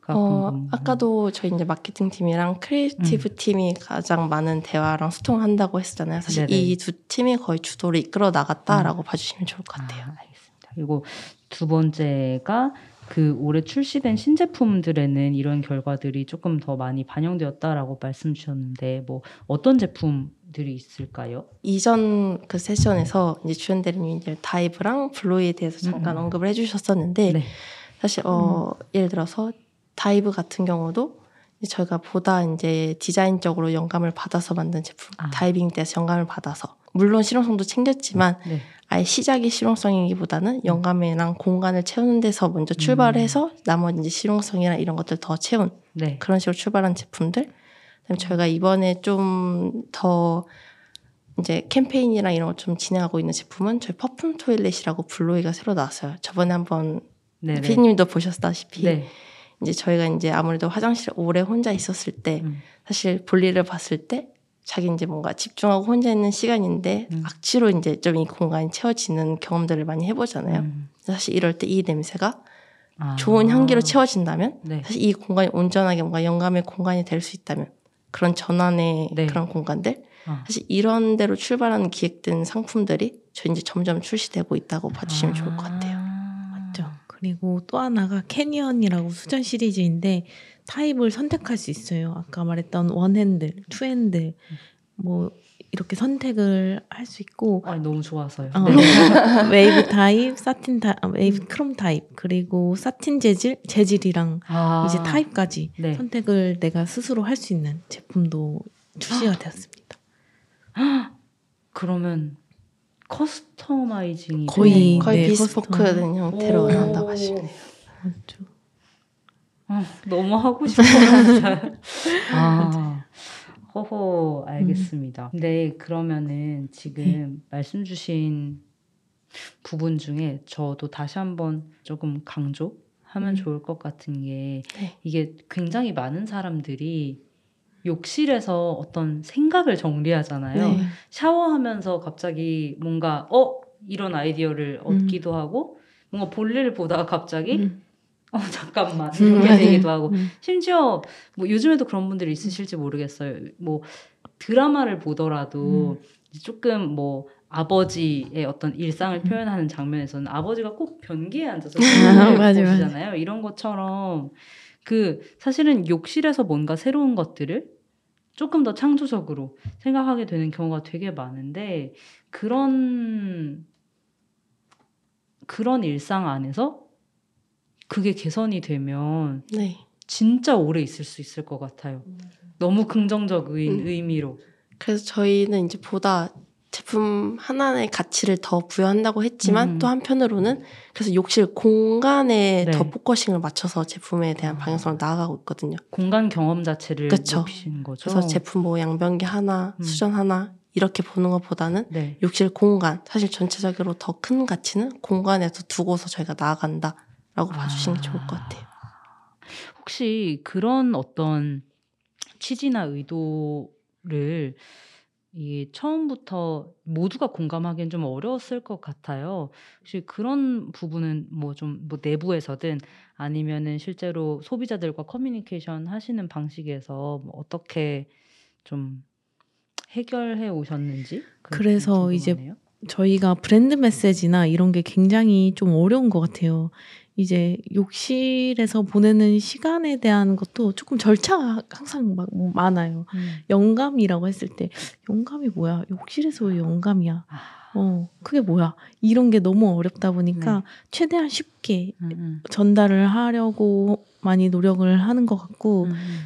[SPEAKER 2] 어, 아까도 저희 이제 마케팅 팀이랑 creative
[SPEAKER 1] 음.
[SPEAKER 2] 팀이 가장 많은 대화랑 소통한다고 했었잖아요. 사실.
[SPEAKER 1] 음.
[SPEAKER 2] 이 두 팀이 거의 주도를 이끌어 나갔다라고 봐주시면 좋을 것 같아요.
[SPEAKER 1] 아, 알겠습니다. 그리고 두 번째가 그 올해 출시된 신제품들에는 이런 결과들이 조금 더 많이 반영되었다라고 말씀 주셨는데 뭐 어떤 제품들이 있을까요?
[SPEAKER 2] 이전 그 세션에서 이제 주연 대리님이 이제 Dive랑 블로이에 대해서 잠깐
[SPEAKER 1] 음.
[SPEAKER 2] 언급을 해주셨었는데
[SPEAKER 1] 네.
[SPEAKER 2] 사실 어 예를 들어서 Dive 같은 경우도 저희가 보다 이제 디자인적으로 영감을 받아서 만든 제품
[SPEAKER 1] 아.
[SPEAKER 2] 다이빙대에서 영감을 받아서 물론 실용성도 챙겼지만
[SPEAKER 1] 네.
[SPEAKER 2] 아예 시작이 실용성이기보다는 영감이랑 공간을 채우는 데서 먼저 출발을
[SPEAKER 1] 음.
[SPEAKER 2] 해서 나머지 이제 실용성이나 이런 것들 더 채운
[SPEAKER 1] 네.
[SPEAKER 2] 그런 식으로 출발한 제품들. 그다음에 저희가 이번에 좀 더 이제 캠페인이랑 이런 거 좀 진행하고 있는 제품은 저희 perfume toilet이라고 블로이가 새로 나왔어요. 저번에 한번
[SPEAKER 1] 네.
[SPEAKER 2] 피디님도 보셨다시피
[SPEAKER 1] 네.
[SPEAKER 2] 이제 저희가 이제 아무래도 화장실에 오래 혼자 있었을 때
[SPEAKER 1] 음.
[SPEAKER 2] 사실 볼일을 봤을 때 자기 이제 뭔가 집중하고 혼자 있는 시간인데
[SPEAKER 1] 음.
[SPEAKER 2] 악취로 이제 좀 이 공간이 채워지는 경험들을 많이 해보잖아요.
[SPEAKER 1] 음.
[SPEAKER 2] 사실 이럴 때 이 냄새가
[SPEAKER 1] 아.
[SPEAKER 2] 좋은 향기로 채워진다면
[SPEAKER 1] 네.
[SPEAKER 2] 사실 이 공간이 온전하게 뭔가 영감의 공간이 될 수 있다면 그런 전환의
[SPEAKER 1] 네.
[SPEAKER 2] 그런 공간들
[SPEAKER 1] 아.
[SPEAKER 2] 사실 이런 데로 출발하는 기획된 상품들이 저 이제 점점 출시되고 있다고 봐주시면 좋을 것 같아요.
[SPEAKER 3] 맞죠. 그리고 또 하나가 Canyon이라고 수전 시리즈인데 타입을 선택할 수 있어요. 아까 말했던 one handle, two handle 뭐 이렇게 선택을 할 수 있고
[SPEAKER 1] 아니, 너무 좋아서요.
[SPEAKER 3] 어,
[SPEAKER 1] 네.
[SPEAKER 3] 웨이브 타입, satin 타, 아, 웨이브 크롬 타입 그리고 satin 재질, 재질이랑
[SPEAKER 1] 아.
[SPEAKER 3] 이제 타입까지
[SPEAKER 1] 네.
[SPEAKER 3] 선택을 내가 스스로 할 수 있는 제품도 출시가 되었습니다.
[SPEAKER 1] 그러면 커스터마이징이
[SPEAKER 3] 거의
[SPEAKER 2] 거의
[SPEAKER 3] 네,
[SPEAKER 2] 비스포크된 형태로
[SPEAKER 1] 오.
[SPEAKER 2] 나온다고 하시면 돼요.
[SPEAKER 3] 맞죠.
[SPEAKER 1] 아, 너무 하고 싶어요. 아, 허허, 알겠습니다. 근데 그러면은 지금 말씀 주신 부분 중에 저도 다시 한번 조금 강조하면
[SPEAKER 3] 음.
[SPEAKER 1] 좋을 것 같은 게
[SPEAKER 2] 네.
[SPEAKER 1] 이게 굉장히 많은 사람들이 욕실에서 어떤 생각을 정리하잖아요.
[SPEAKER 2] 네.
[SPEAKER 1] 샤워하면서 갑자기 뭔가 어 이런 아이디어를
[SPEAKER 3] 음.
[SPEAKER 1] 얻기도 하고 뭔가 볼일을 보다가 갑자기
[SPEAKER 3] 음.
[SPEAKER 1] 어 잠깐만
[SPEAKER 3] 음,
[SPEAKER 1] 이렇게
[SPEAKER 3] 맞아요.
[SPEAKER 1] 되기도 하고
[SPEAKER 3] 음.
[SPEAKER 1] 심지어 뭐 요즘에도 그런 분들이 있으실지 모르겠어요. 뭐 드라마를 보더라도 이제 조금 뭐 아버지의 어떤 일상을
[SPEAKER 3] 음.
[SPEAKER 1] 표현하는 장면에서는 아버지가 꼭 변기에 앉아서. 보시잖아요. 이런 것처럼 그 사실은 욕실에서 뭔가 새로운 것들을 조금 더 창조적으로 생각하게 되는 경우가 되게 많은데 그런 그런 일상 안에서 그게 개선이 되면
[SPEAKER 2] 네.
[SPEAKER 1] 진짜 오래 있을 수 있을 것 같아요. 너무 긍정적인
[SPEAKER 2] 음.
[SPEAKER 1] 의미로.
[SPEAKER 2] 그래서 저희는 이제 보다 제품 하나의 가치를 더 부여한다고 했지만
[SPEAKER 1] 음.
[SPEAKER 2] 또 한편으로는 그래서 욕실 공간에
[SPEAKER 1] 네.
[SPEAKER 2] 더 focusing을 맞춰서 제품에 대한 방향성을 나아가고 있거든요.
[SPEAKER 1] 공간 경험 자체를
[SPEAKER 2] 그쵸.
[SPEAKER 1] 높이시는 거죠.
[SPEAKER 2] 그래서 제품 뭐 양변기 하나,
[SPEAKER 1] 음.
[SPEAKER 2] 수전 하나 이렇게 보는 것보다는
[SPEAKER 1] 네.
[SPEAKER 2] 욕실 공간 사실 전체적으로 더 큰 가치는 공간에서 두고서 저희가 나아간다 라고 봐주시는 게 좋을 것 같아요.
[SPEAKER 1] 혹시 그런 어떤 취지나 의도를 이 처음부터 모두가 공감하기엔 좀 어려웠을 것 같아요. 혹시 그런 부분은 뭐 좀뭐 내부에서든 아니면은 실제로 소비자들과 커뮤니케이션 하시는 방식에서 뭐 어떻게 좀 해결해 오셨는지
[SPEAKER 3] 그래서
[SPEAKER 1] 좀
[SPEAKER 3] 이제. 저희가 브랜드 메시지나 이런 게 굉장히 좀 어려운 것 같아요. 이제 욕실에서 보내는 시간에 대한 것도 조금 절차가 항상 막 많아요.
[SPEAKER 1] 음.
[SPEAKER 3] 영감이라고 했을 때 영감이 뭐야? 욕실에서 왜 영감이야?
[SPEAKER 1] 아,
[SPEAKER 3] 어, 그게 뭐야? 이런 게 너무 어렵다 보니까
[SPEAKER 1] 네.
[SPEAKER 3] 최대한 쉽게
[SPEAKER 1] 음, 음.
[SPEAKER 3] 전달을 하려고 많이 노력을 하는 것 같고
[SPEAKER 1] 음, 음.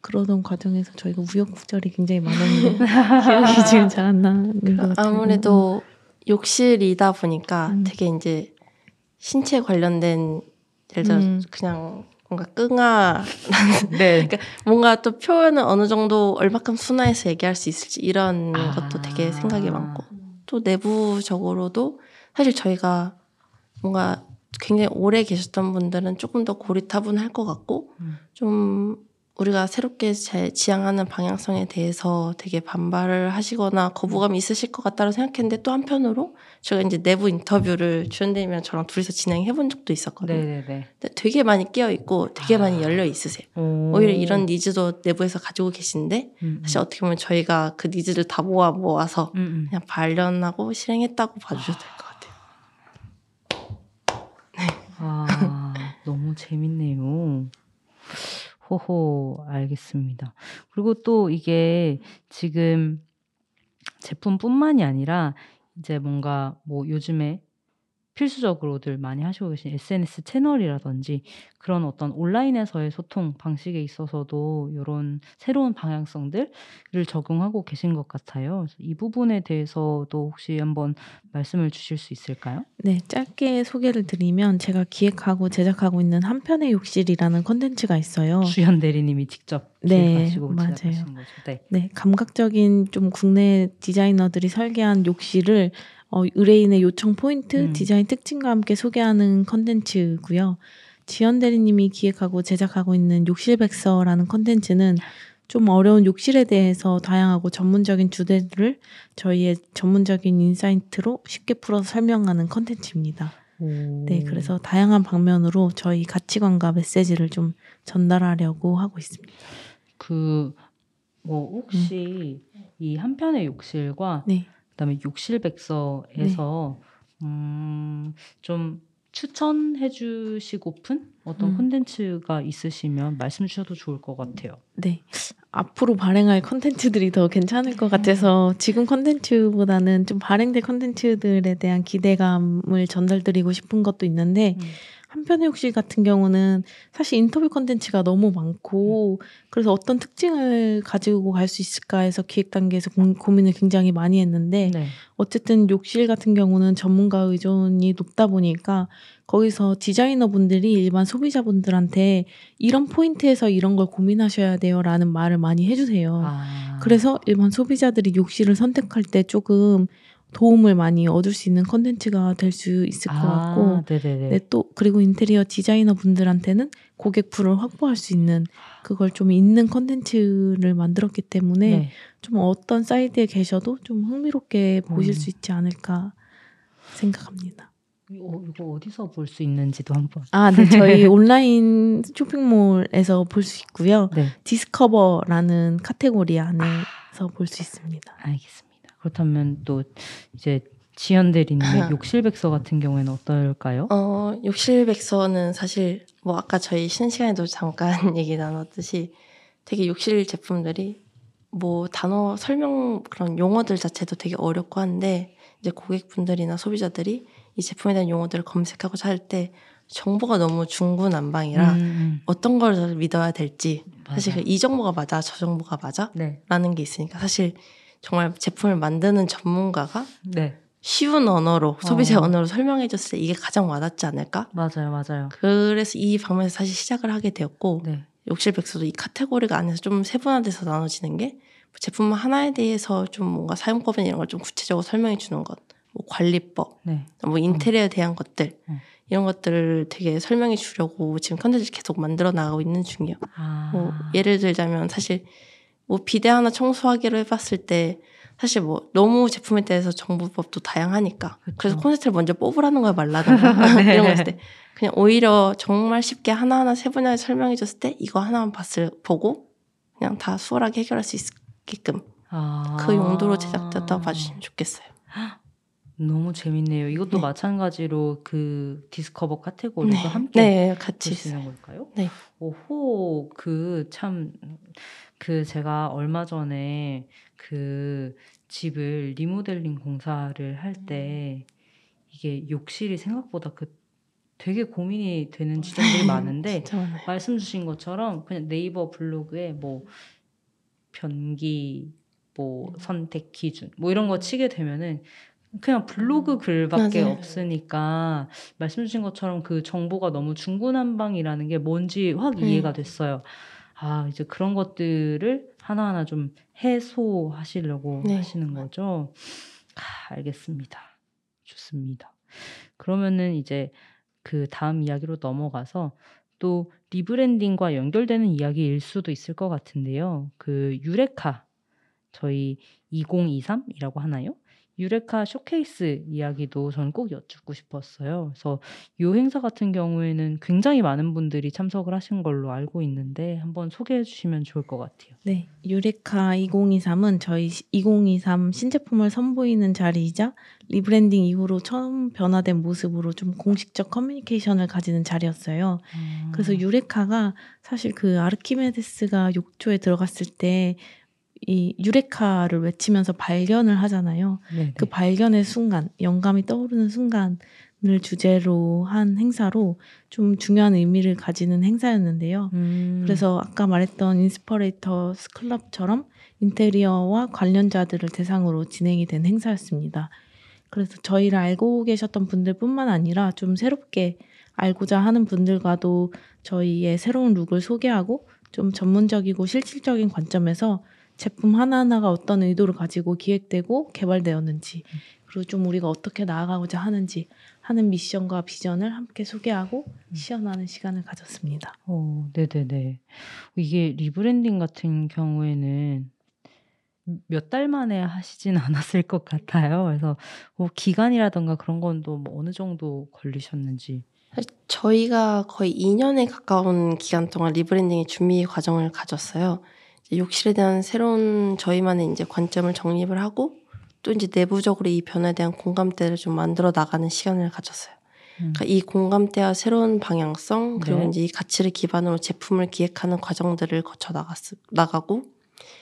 [SPEAKER 3] 그러던 과정에서 저희가 우여곡절이 굉장히 많았는데 기억이 지금 잘 안 나는 것 같아요.
[SPEAKER 2] 아무래도 욕실이다 보니까
[SPEAKER 3] 음.
[SPEAKER 2] 되게 이제 신체 관련된 예를 들어
[SPEAKER 3] 음.
[SPEAKER 2] 그냥 뭔가 끙아
[SPEAKER 1] 네.
[SPEAKER 2] 뭔가 또 표현을 어느 정도 얼마큼 순화해서 얘기할 수 있을지 이런
[SPEAKER 1] 아.
[SPEAKER 2] 것도 되게 생각이 많고 또 내부적으로도 사실 저희가 뭔가 굉장히 오래 계셨던 분들은 조금 더 고리타분할 것 같고
[SPEAKER 1] 음.
[SPEAKER 2] 좀 우리가 새롭게 제- 지향하는 방향성에 대해서 되게 반발을 하시거나 거부감이 있으실 것 같다고 생각했는데 또 한편으로 제가 이제 내부 인터뷰를 주연님이랑 저랑 둘이서 진행해 본 적도 있었거든요.
[SPEAKER 1] 네네네.
[SPEAKER 2] 근데 되게 많이 깨어 있고 되게 많이 열려 있으세요. 오히려 이런 needs도 내부에서 가지고 계신데
[SPEAKER 1] 음, 음.
[SPEAKER 2] 사실 어떻게 보면 저희가 그 needs를 다 모아 모아서
[SPEAKER 1] 음, 음.
[SPEAKER 2] 그냥 발견하고 실행했다고 봐주셔도 될 것 같아요.
[SPEAKER 1] 아, 너무 재밌네요. 호호, 알겠습니다. 그리고 또 이게 지금 제품뿐만이 아니라 이제 뭔가 뭐 요즘에 필수적으로들 많이 하시고 계신 SNS 채널이라든지 그런 어떤 온라인에서의 소통 방식에 있어서도 이런 새로운 방향성들을 적용하고 계신 것 같아요. 이 부분에 대해서도 혹시 한번 말씀을 주실 수 있을까요?
[SPEAKER 3] 네, 짧게 소개를 드리면 제가 기획하고 제작하고 있는 한편의 욕실이라는 컨텐츠가 있어요.
[SPEAKER 1] 주연 대리님이 직접
[SPEAKER 3] 네,
[SPEAKER 1] 기획하시고
[SPEAKER 3] 맞아요.
[SPEAKER 1] 제작하신 거죠. 네.
[SPEAKER 3] 네, 감각적인 좀 국내 디자이너들이 설계한 욕실을 어, 의뢰인의 요청 포인트,
[SPEAKER 1] 음.
[SPEAKER 3] 디자인 특징과 함께 소개하는 컨텐츠고요. 지연 대리님이 기획하고 제작하고 있는 욕실백서라는 컨텐츠는 좀 어려운 욕실에 대해서 다양하고 전문적인 주제들을 저희의 전문적인 insight로 쉽게 풀어서 설명하는 컨텐츠입니다. 네, 그래서 다양한 방면으로 저희 가치관과 메시지를 좀 전달하려고 하고 있습니다.
[SPEAKER 1] 그 뭐 혹시 이 한편의 욕실과
[SPEAKER 3] 네.
[SPEAKER 1] 그다음에 욕실백서에서 음, 좀 추천해 주시고픈 어떤
[SPEAKER 3] 음.
[SPEAKER 1] 콘텐츠가 있으시면 말씀 주셔도 좋을 것 같아요.
[SPEAKER 3] 네. 앞으로 발행할 컨텐츠들이 더 괜찮을 것 같아서 지금 컨텐츠보다는 좀 발행될 컨텐츠들에 대한 기대감을 전달드리고 싶은 것도 있는데
[SPEAKER 1] 음.
[SPEAKER 3] 한편의 욕실 같은 경우는 사실 인터뷰 컨텐츠가 너무 많고 그래서 어떤 특징을 가지고 갈 수 있을까 해서 기획 단계에서 고, 고민을 굉장히 많이 했는데
[SPEAKER 1] 네.
[SPEAKER 3] 어쨌든 욕실 같은 경우는 전문가 의존이 높다 보니까 거기서 디자이너분들이 일반 소비자분들한테 이런 포인트에서 이런 걸 고민하셔야 돼요라는 말을 많이 해주세요.
[SPEAKER 1] 아.
[SPEAKER 3] 그래서 일반 소비자들이 욕실을 선택할 때 조금 도움을 많이 얻을 수 있는 컨텐츠가 될 수 있을 것 같고
[SPEAKER 1] 아. 네,
[SPEAKER 3] 또 그리고 인테리어 디자이너 분들한테는 고객 풀을 확보할 수 있는 그걸 좀 있는 컨텐츠를 만들었기 때문에
[SPEAKER 1] 네.
[SPEAKER 3] 좀 어떤 사이드에 계셔도 좀 흥미롭게 보실
[SPEAKER 1] 음.
[SPEAKER 3] 수 있지 않을까 생각합니다.
[SPEAKER 1] 이거, 이거 어디서 볼 수 있는지도 한번.
[SPEAKER 3] 아, 네. 저희 온라인 쇼핑몰에서 볼 수 있고요.
[SPEAKER 1] 네.
[SPEAKER 3] Discover라는 카테고리 안에서 볼 수 있습니다.
[SPEAKER 1] 알겠습니다. 그렇다면 또 이제 지연 대리님의 욕실백서 같은 경우에는 어떨까요?
[SPEAKER 2] 어, 욕실백서는 사실 뭐 아까 저희 쉬는 시간에도 잠깐 얘기 나눴듯이 되게 욕실 제품들이 뭐 단어 설명 그런 용어들 자체도 되게 어렵고 한데 이제 고객분들이나 소비자들이 이 제품에 대한 용어들을 검색하고 찾을 때 정보가 너무 중구난방이라
[SPEAKER 1] 음, 음.
[SPEAKER 2] 어떤 걸더 믿어야 될지 사실
[SPEAKER 1] 맞아요.
[SPEAKER 2] 그이 정보가 맞아 저 정보가 맞아
[SPEAKER 1] 네.
[SPEAKER 2] 라는 게 있으니까 사실 정말 제품을 만드는 전문가가
[SPEAKER 1] 네.
[SPEAKER 2] 쉬운 언어로 소비자
[SPEAKER 1] 어.
[SPEAKER 2] 언어로 설명해 줬을 때 이게 가장 와닿지 않을까?
[SPEAKER 1] 맞아요, 맞아요.
[SPEAKER 2] 그래서 이 방면에서 사실 시작을 하게 되었고
[SPEAKER 1] 네.
[SPEAKER 2] 욕실백서도 이 카테고리가 안에서 좀 세분화돼서 나눠지는 게 제품 하나에 대해서 좀 뭔가 사용법이나 이런 걸 좀 구체적으로 설명해 주는 것, 뭐 관리법,
[SPEAKER 1] 네.
[SPEAKER 2] 뭐 인테리어에 대한 것들
[SPEAKER 1] 음.
[SPEAKER 2] 이런 것들을 되게 설명해 주려고 지금 컨텐츠 계속 만들어 나가고 있는 중이에요.
[SPEAKER 1] 아.
[SPEAKER 2] 뭐 예를 들자면 사실 뭐 비데 하나 청소하기로 해봤을 때 사실 뭐 너무 제품에 대해서 정보법도 다양하니까
[SPEAKER 1] 그쵸.
[SPEAKER 2] 그래서 콘센트를 먼저 뽑으라는 거야 말라든가
[SPEAKER 1] 네.
[SPEAKER 2] 이런 거 있을 때 그냥 오히려 정말 쉽게 하나하나 세분하게 설명해 줬을 때 이거 하나만 봤을 보고 그냥 다 수월하게 해결할 수 있게끔
[SPEAKER 1] 아.
[SPEAKER 2] 그 용도로 제작됐다고 봐주시면 좋겠어요.
[SPEAKER 1] 너무 재밌네요. 이것도
[SPEAKER 2] 네.
[SPEAKER 1] 마찬가지로 그 discover 카테고리도
[SPEAKER 2] 네,
[SPEAKER 1] 함께
[SPEAKER 2] 네 같이 있어요.
[SPEAKER 1] 걸까요?
[SPEAKER 2] 네.
[SPEAKER 1] 오호 그 참 그 제가 얼마 전에 그 집을 리모델링 공사를 할 때 이게 욕실이 생각보다 그 되게 고민이 되는 지점들이 많은데
[SPEAKER 2] 진짜 많아요.
[SPEAKER 1] 말씀 주신 것처럼 그냥 네이버 블로그에 뭐 변기 뭐 선택 기준 뭐 이런 거 치게 되면은 그냥 블로그 글밖에
[SPEAKER 2] 맞아요.
[SPEAKER 1] 없으니까 말씀 주신 것처럼 그 정보가 너무 중구난방이라는 게 뭔지 확
[SPEAKER 2] 음.
[SPEAKER 1] 이해가 됐어요. 아, 이제 그런 것들을 하나하나 좀 해소하시려고
[SPEAKER 2] 네.
[SPEAKER 1] 하시는 거죠. 아, 알겠습니다. 좋습니다. 그러면은 이제 그 다음 이야기로 넘어가서 또 rebranding과 연결되는 이야기일 수도 있을 것 같은데요. 그 유레카 저희 2023이라고 하나요? 유레카 쇼케이스 이야기도 저는 꼭 여쭙고 싶었어요. 그래서 이 행사 같은 경우에는 굉장히 많은 분들이 참석을 하신 걸로 알고 있는데 한번 소개해 주시면 좋을 것 같아요.
[SPEAKER 3] 네, 유레카 2023은 저희 2023 신제품을 선보이는 자리이자 rebranding 이후로 처음 변화된 모습으로 좀 공식적 커뮤니케이션을 가지는 자리였어요. 그래서 유레카가 사실 그 아르키메데스가 욕조에 들어갔을 때 이 유레카를 외치면서 발견을 하잖아요.
[SPEAKER 1] 네네.
[SPEAKER 3] 그 발견의 순간, 영감이 떠오르는 순간을 주제로 한 행사로 좀 중요한 의미를 가지는 행사였는데요.
[SPEAKER 1] 음.
[SPEAKER 3] 그래서 아까 말했던 Inspirators Club처럼 인테리어와 관련자들을 대상으로 진행이 된 행사였습니다. 그래서 저희를 알고 계셨던 분들뿐만 아니라 좀 새롭게 알고자 하는 분들과도 저희의 새로운 룩을 소개하고 좀 전문적이고 실질적인 관점에서 제품 하나하나가 어떤 의도를 가지고 기획되고 개발되었는지 그리고 좀 우리가 어떻게 나아가고자 하는지 하는 미션과 비전을 함께 소개하고 시연하는 시간을 가졌습니다.
[SPEAKER 1] 어, 네네네. 이게 rebranding 같은 경우에는 몇 달 만에 하시진 않았을 것 같아요. 그래서 뭐 기간이라던가 그런 건 또 뭐 어느 정도 걸리셨는지.
[SPEAKER 2] 사실 저희가 거의 2년에 가까운 기간 동안 리브랜딩의 준비 과정을 가졌어요. 욕실에 대한 새로운 저희만의 이제 관점을 정립을 하고 또 이제 내부적으로 이 변화에 대한 공감대를 좀 만들어 나가는 시간을 가졌어요.
[SPEAKER 1] 음.
[SPEAKER 2] 그러니까 이 공감대와 새로운 방향성 그리고
[SPEAKER 1] 네.
[SPEAKER 2] 이제 이 가치를 기반으로 제품을 기획하는 과정들을 거쳐 나갔 나가고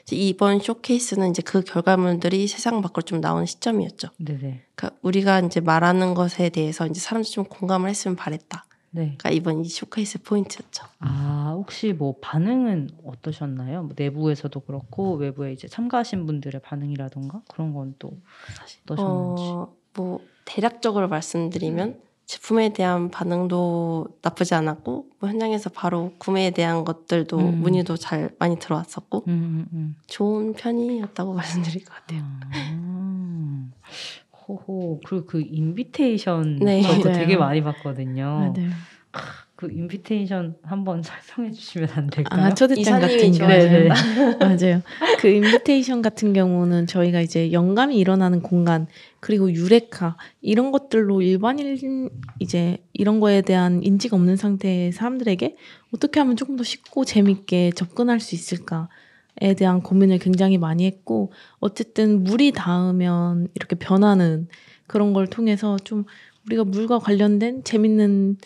[SPEAKER 2] 이제 이번 쇼케이스는 이제 그 결과물들이 세상 밖으로 좀 나오는 시점이었죠.
[SPEAKER 1] 네네.
[SPEAKER 2] 그러니까 우리가 이제 말하는 것에 대해서 이제 사람들이 좀 공감을 했으면 바랬다.
[SPEAKER 1] 네.
[SPEAKER 2] 그러니까 이번 이 쇼케이스 포인트였죠.
[SPEAKER 1] 아, 혹시 뭐 반응은 어떠셨나요? 뭐 내부에서도 그렇고 외부에 이제 참가하신 분들의 반응이라던가 그런 건 또 어떠셨는지.
[SPEAKER 2] 어, 뭐 대략적으로 말씀드리면 제품에 대한 반응도 나쁘지 않았고 뭐 현장에서 바로 구매에 대한 것들도
[SPEAKER 1] 음.
[SPEAKER 2] 문의도 잘 많이 들어왔었고
[SPEAKER 1] 음, 음, 음.
[SPEAKER 2] 좋은 편이었다고 말씀드릴 것 같아요.
[SPEAKER 1] 아, 호호. 그리고 그 invitation
[SPEAKER 2] 네.
[SPEAKER 1] 저도
[SPEAKER 3] 맞아요.
[SPEAKER 1] 되게 많이 봤거든요.
[SPEAKER 3] 맞아요.
[SPEAKER 1] 그 invitation 한번 설명해 주시면 안 될까요?
[SPEAKER 3] 아, 초대장 같은 경우.
[SPEAKER 1] 네네.
[SPEAKER 3] 맞아요. 그 invitation 같은 경우는 저희가 이제 영감이 일어나는 공간 그리고 유레카 이런 것들로 일반인 이제 이런 거에 대한 인지가 없는 상태의 사람들에게 어떻게 하면 조금 더 쉽고 재밌게 접근할 수 있을까 에 대한 고민을 굉장히 많이 했고 어쨌든 물이 닿으면 이렇게 변하는 그런 걸 통해서 좀 우리가 물과 관련된 재밌는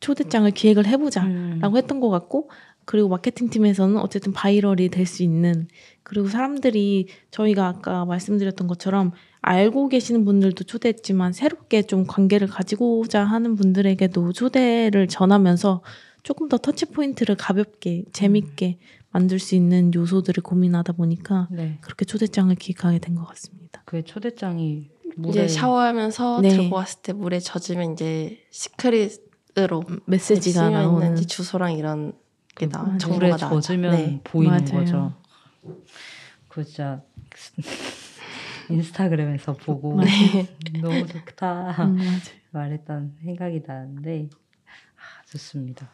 [SPEAKER 3] 초대장을 기획을 해보자.
[SPEAKER 1] 음.
[SPEAKER 3] 라고 했던 것 같고 그리고 마케팅 팀에서는 어쨌든 viral이 될 수 있는 그리고 사람들이 저희가 아까 말씀드렸던 것처럼 알고 계시는 분들도 초대했지만 새롭게 좀 관계를 가지고자 하는 분들에게도 초대를 전하면서 조금 더 터치 포인트를 가볍게 재밌게 만들 수 있는 요소들을 고민하다 보니까
[SPEAKER 1] 네.
[SPEAKER 3] 그렇게 초대장을 기획하게 된 것 같습니다.
[SPEAKER 1] 그 초대장이 물에
[SPEAKER 2] 이제 샤워하면서
[SPEAKER 3] 네.
[SPEAKER 2] 들고 왔을 때 물에 젖으면 이제 시크릿으로
[SPEAKER 3] 메시지가
[SPEAKER 2] 쓰여
[SPEAKER 3] 나오는
[SPEAKER 2] 주소랑 이런 게 나,
[SPEAKER 3] 맞아요.
[SPEAKER 2] 정보가
[SPEAKER 1] 물에. 젖으면
[SPEAKER 2] 네.
[SPEAKER 1] 보이는
[SPEAKER 3] 맞아요.
[SPEAKER 1] 거죠. 그 진짜 인스타그램에서 보고
[SPEAKER 2] 네.
[SPEAKER 1] 너무 좋다
[SPEAKER 3] 음.
[SPEAKER 1] 말했던 생각이 나는데 아, 좋습니다.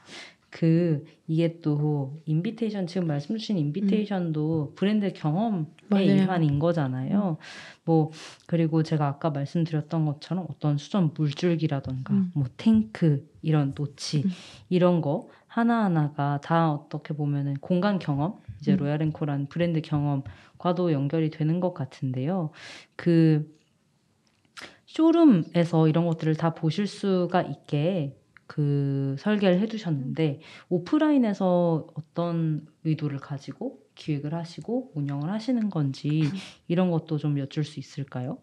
[SPEAKER 1] 그 이게 또 invitation 지금 말씀 주신 invitation도 브랜드 경험의
[SPEAKER 3] 맞아요.
[SPEAKER 1] 일환인 거잖아요. 뭐 그리고 제가 아까 말씀드렸던 것처럼 어떤 수전 물줄기라던가
[SPEAKER 3] 음.
[SPEAKER 1] 뭐 탱크 이런 노치
[SPEAKER 3] 음.
[SPEAKER 1] 이런 거 하나하나가 다 어떻게 보면은 공간 경험 이제
[SPEAKER 3] 음.
[SPEAKER 1] 로얄앤코라는 브랜드 경험과도 연결이 되는 것 같은데요. 그 쇼룸에서 이런 것들을 다 보실 수가 있게 그 설계를 해두셨는데 오프라인에서 어떤 의도를 가지고 기획을 하시고 운영을 하시는 건지 이런 것도 좀 여쭐 수 있을까요?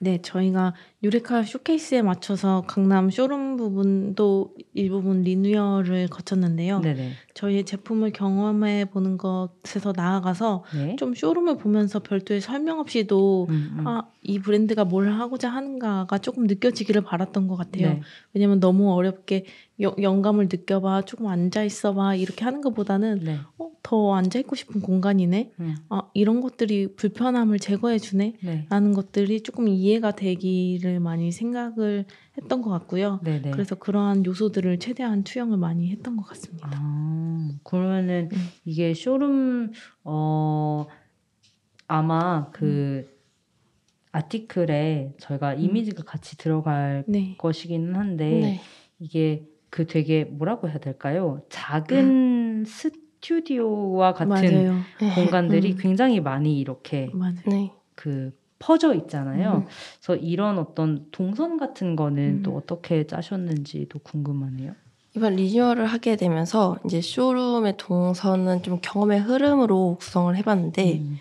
[SPEAKER 3] 네, 저희가 유레카 쇼케이스에 맞춰서 강남 쇼룸 부분도 일부분 리뉴얼을 거쳤는데요.
[SPEAKER 1] 네네.
[SPEAKER 3] 저희의 제품을 경험해 보는 것에서 나아가서
[SPEAKER 1] 네.
[SPEAKER 3] 좀 쇼룸을 보면서 별도의 설명 없이도
[SPEAKER 1] 음, 음.
[SPEAKER 3] 아, 이 브랜드가 뭘 하고자 하는가가 조금 느껴지기를 바랐던 것 같아요.
[SPEAKER 1] 네.
[SPEAKER 3] 왜냐면 너무 어렵게 여- 영감을 느껴봐, 조금 앉아 있어봐 이렇게 하는 것보다는
[SPEAKER 1] 네.
[SPEAKER 3] 어, 더 앉아 있고 싶은 공간이네.
[SPEAKER 1] 음,
[SPEAKER 3] 아, 이런 것들이 불편함을 제거해 주네.
[SPEAKER 1] 네.
[SPEAKER 3] 라는 것들이 조금 이해가 되기를 많이 생각을 했던 것 같고요.
[SPEAKER 1] 네네.
[SPEAKER 3] 그래서 그러한 요소들을 최대한 투영을 많이 했던 것 같습니다.
[SPEAKER 1] 아, 그러면은
[SPEAKER 3] 음.
[SPEAKER 1] 이게 쇼룸 어 아마 그 아티클에 저희가 이미지가 같이 들어갈
[SPEAKER 3] 네.
[SPEAKER 1] 것이기는 한데
[SPEAKER 2] 네.
[SPEAKER 1] 이게 그 되게 뭐라고 해야 될까요? 작은 스튜디오와 같은
[SPEAKER 3] 맞아요.
[SPEAKER 2] 네.
[SPEAKER 1] 공간들이
[SPEAKER 3] 음.
[SPEAKER 1] 굉장히 많이 이렇게
[SPEAKER 3] 맞아요.
[SPEAKER 2] 네.
[SPEAKER 1] 그 퍼져 있잖아요.
[SPEAKER 3] 음.
[SPEAKER 1] 그래서 이런 어떤 동선 같은 거는
[SPEAKER 3] 음.
[SPEAKER 1] 또 어떻게 짜셨는지도 궁금하네요.
[SPEAKER 2] 이번 리뉴얼을 하게 되면서 이제 쇼룸의 동선은 좀 경험의 흐름으로 구성을 해봤는데
[SPEAKER 1] 음.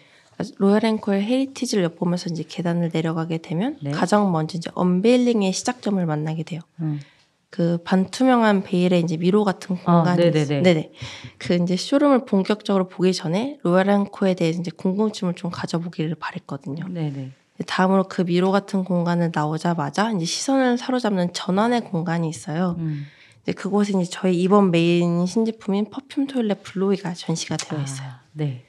[SPEAKER 2] 로얄앤코의 heritage를 엿보면서 이제 계단을 내려가게 되면
[SPEAKER 1] 네.
[SPEAKER 2] 가장 먼저 이제 unveiling의 시작점을 만나게 돼요.
[SPEAKER 1] 음.
[SPEAKER 2] 그 반투명한 베일에 이제 미로 같은
[SPEAKER 1] 아,
[SPEAKER 2] 공간이
[SPEAKER 1] 네네네.
[SPEAKER 2] 있어요. 네네. 그 이제 쇼룸을 본격적으로 보기 전에 로얄앤코에 대해서 이제 궁금증을 좀 가져보기를 바랬거든요.
[SPEAKER 1] 네네.
[SPEAKER 2] 다음으로 그 미로 같은 공간을 나오자마자 이제 시선을 사로잡는 전환의 공간이 있어요.
[SPEAKER 1] 음.
[SPEAKER 2] 이제 그곳에 이제 저희 이번 메인 신제품인 perfume toilet 블로이가 전시가 되어 있어요.
[SPEAKER 1] 아, 네.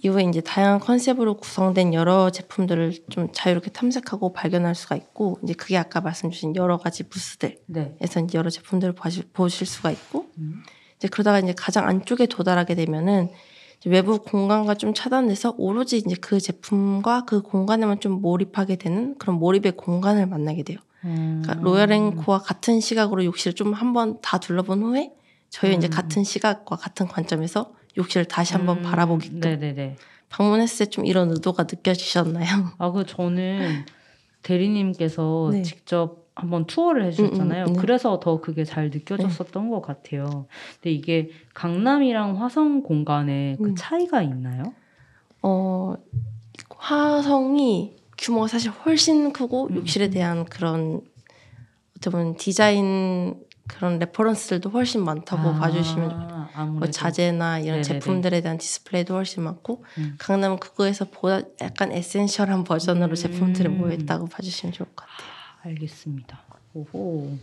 [SPEAKER 2] 이후에 이제 다양한 컨셉으로 구성된 여러 제품들을 좀 자유롭게 탐색하고 발견할 수가 있고 이제 그게 아까 말씀 주신 여러 가지 부스들에서
[SPEAKER 1] 네.
[SPEAKER 2] 이제 여러 제품들을 보실, 보실 수가 있고
[SPEAKER 1] 음.
[SPEAKER 2] 이제 그러다가 이제 가장 안쪽에 도달하게 되면은 이제 외부 공간과 좀 차단돼서 오로지 이제 그 제품과 그 공간에만 좀 몰입하게 되는 그런 몰입의 공간을 만나게 돼요.
[SPEAKER 1] 음.
[SPEAKER 2] 그러니까 로얄 앵코와 같은 시각으로 욕실을 좀 한번 다 둘러본 후에 저희 는 이제
[SPEAKER 1] 음.
[SPEAKER 2] 같은 시각과 같은 관점에서 욕실을 다시 한번
[SPEAKER 1] 음,
[SPEAKER 2] 바라보게끔
[SPEAKER 1] 네네네.
[SPEAKER 2] 방문했을 때 좀 이런 의도가 느껴지셨나요?
[SPEAKER 1] 아, 그 저는 대리님께서
[SPEAKER 2] 네.
[SPEAKER 1] 직접 한번 투어를 해주셨잖아요.
[SPEAKER 2] 음, 음, 네.
[SPEAKER 1] 그래서 더 그게 잘 느껴졌었던 것 같아요. 근데 이게 강남이랑 화성 공간에 그
[SPEAKER 2] 음.
[SPEAKER 1] 차이가 있나요?
[SPEAKER 2] 어, 화성이 규모가 사실 훨씬 크고
[SPEAKER 1] 음.
[SPEAKER 2] 욕실에 대한 그런 어떻게 보면 디자인 그런 reference들도 훨씬 많다고
[SPEAKER 1] 아,
[SPEAKER 2] 봐주시면 뭐 자재나 이런
[SPEAKER 1] 네네네.
[SPEAKER 2] 제품들에 대한 디스플레이도 훨씬 많고
[SPEAKER 1] 음.
[SPEAKER 2] 강남은 그거에서 보다 약간 essential한 버전으로
[SPEAKER 1] 음.
[SPEAKER 2] 제품들이 모여있다고 봐주시면 좋을 것 같아요.
[SPEAKER 1] 알겠습니다. 오호.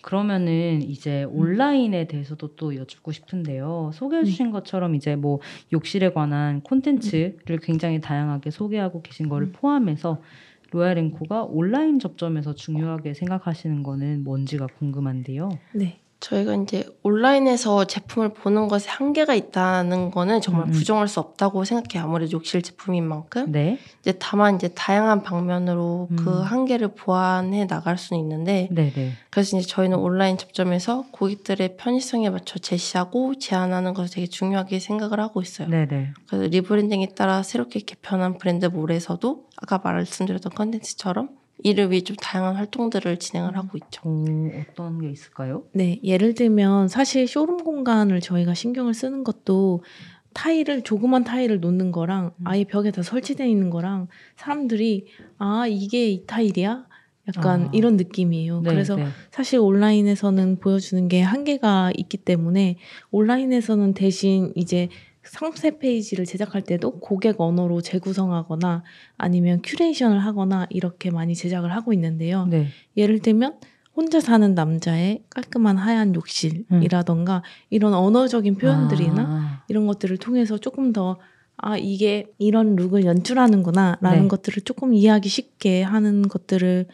[SPEAKER 1] 그러면은 이제 온라인에 대해서도 또 여쭙고 싶은데요. 소개해 주신 것처럼 이제 뭐 욕실에 관한 콘텐츠를 굉장히 다양하게 소개하고 계신 거를
[SPEAKER 3] 음.
[SPEAKER 1] 포함해서 로얄앤코가 온라인 접점에서 중요하게 생각하시는 거는 뭔지가 궁금한데요.
[SPEAKER 3] 네.
[SPEAKER 2] 저희가 이제 온라인에서 제품을 보는 것에 한계가 있다는 거는 정말
[SPEAKER 1] 음, 음.
[SPEAKER 2] 부정할 수 없다고 생각해요. 아무래도 욕실 제품인 만큼.
[SPEAKER 1] 네.
[SPEAKER 2] 이제 다만 이제 다양한 방면으로
[SPEAKER 1] 음.
[SPEAKER 2] 그 한계를 보완해 나갈 수는 있는데
[SPEAKER 1] 네, 네.
[SPEAKER 2] 그래서 이제 저희는 온라인 접점에서 고객들의 편의성에 맞춰 제시하고 제안하는 것을 되게 중요하게 생각을 하고 있어요.
[SPEAKER 1] 네, 네.
[SPEAKER 2] 그래서 rebranding에 따라 새롭게 개편한 브랜드 몰에서도 아까 말씀드렸던 컨텐츠처럼 이를 위해 좀 다양한 활동들을 진행을 하고 있죠.
[SPEAKER 1] 어, 어떤 게 있을까요?
[SPEAKER 3] 네, 예를 들면 사실 쇼룸 공간을 저희가 신경을 쓰는 것도 타일을 조그만 타일을 놓는 거랑
[SPEAKER 1] 음.
[SPEAKER 3] 아예 벽에 다 설치되어 있는 거랑 사람들이 아 이게 이 타일이야? 약간
[SPEAKER 1] 아.
[SPEAKER 3] 이런 느낌이에요.
[SPEAKER 1] 네,
[SPEAKER 3] 그래서
[SPEAKER 1] 네.
[SPEAKER 3] 사실 온라인에서는 보여주는 게 한계가 있기 때문에 온라인에서는 대신 이제 상세 페이지를 제작할 때도 고객 언어로 재구성하거나 아니면 큐레이션을 하거나 이렇게 많이 제작을 하고 있는데요.
[SPEAKER 1] 네.
[SPEAKER 3] 예를 들면 혼자 사는 남자의 깔끔한 하얀 욕실이라던가 이런 언어적인 표현들이나
[SPEAKER 1] 아,
[SPEAKER 3] 이런 것들을 통해서 조금 더 아, 이게 이런 look을 연출하는구나 라는
[SPEAKER 1] 네.
[SPEAKER 3] 것들을 조금 이해하기 쉽게 하는 것들을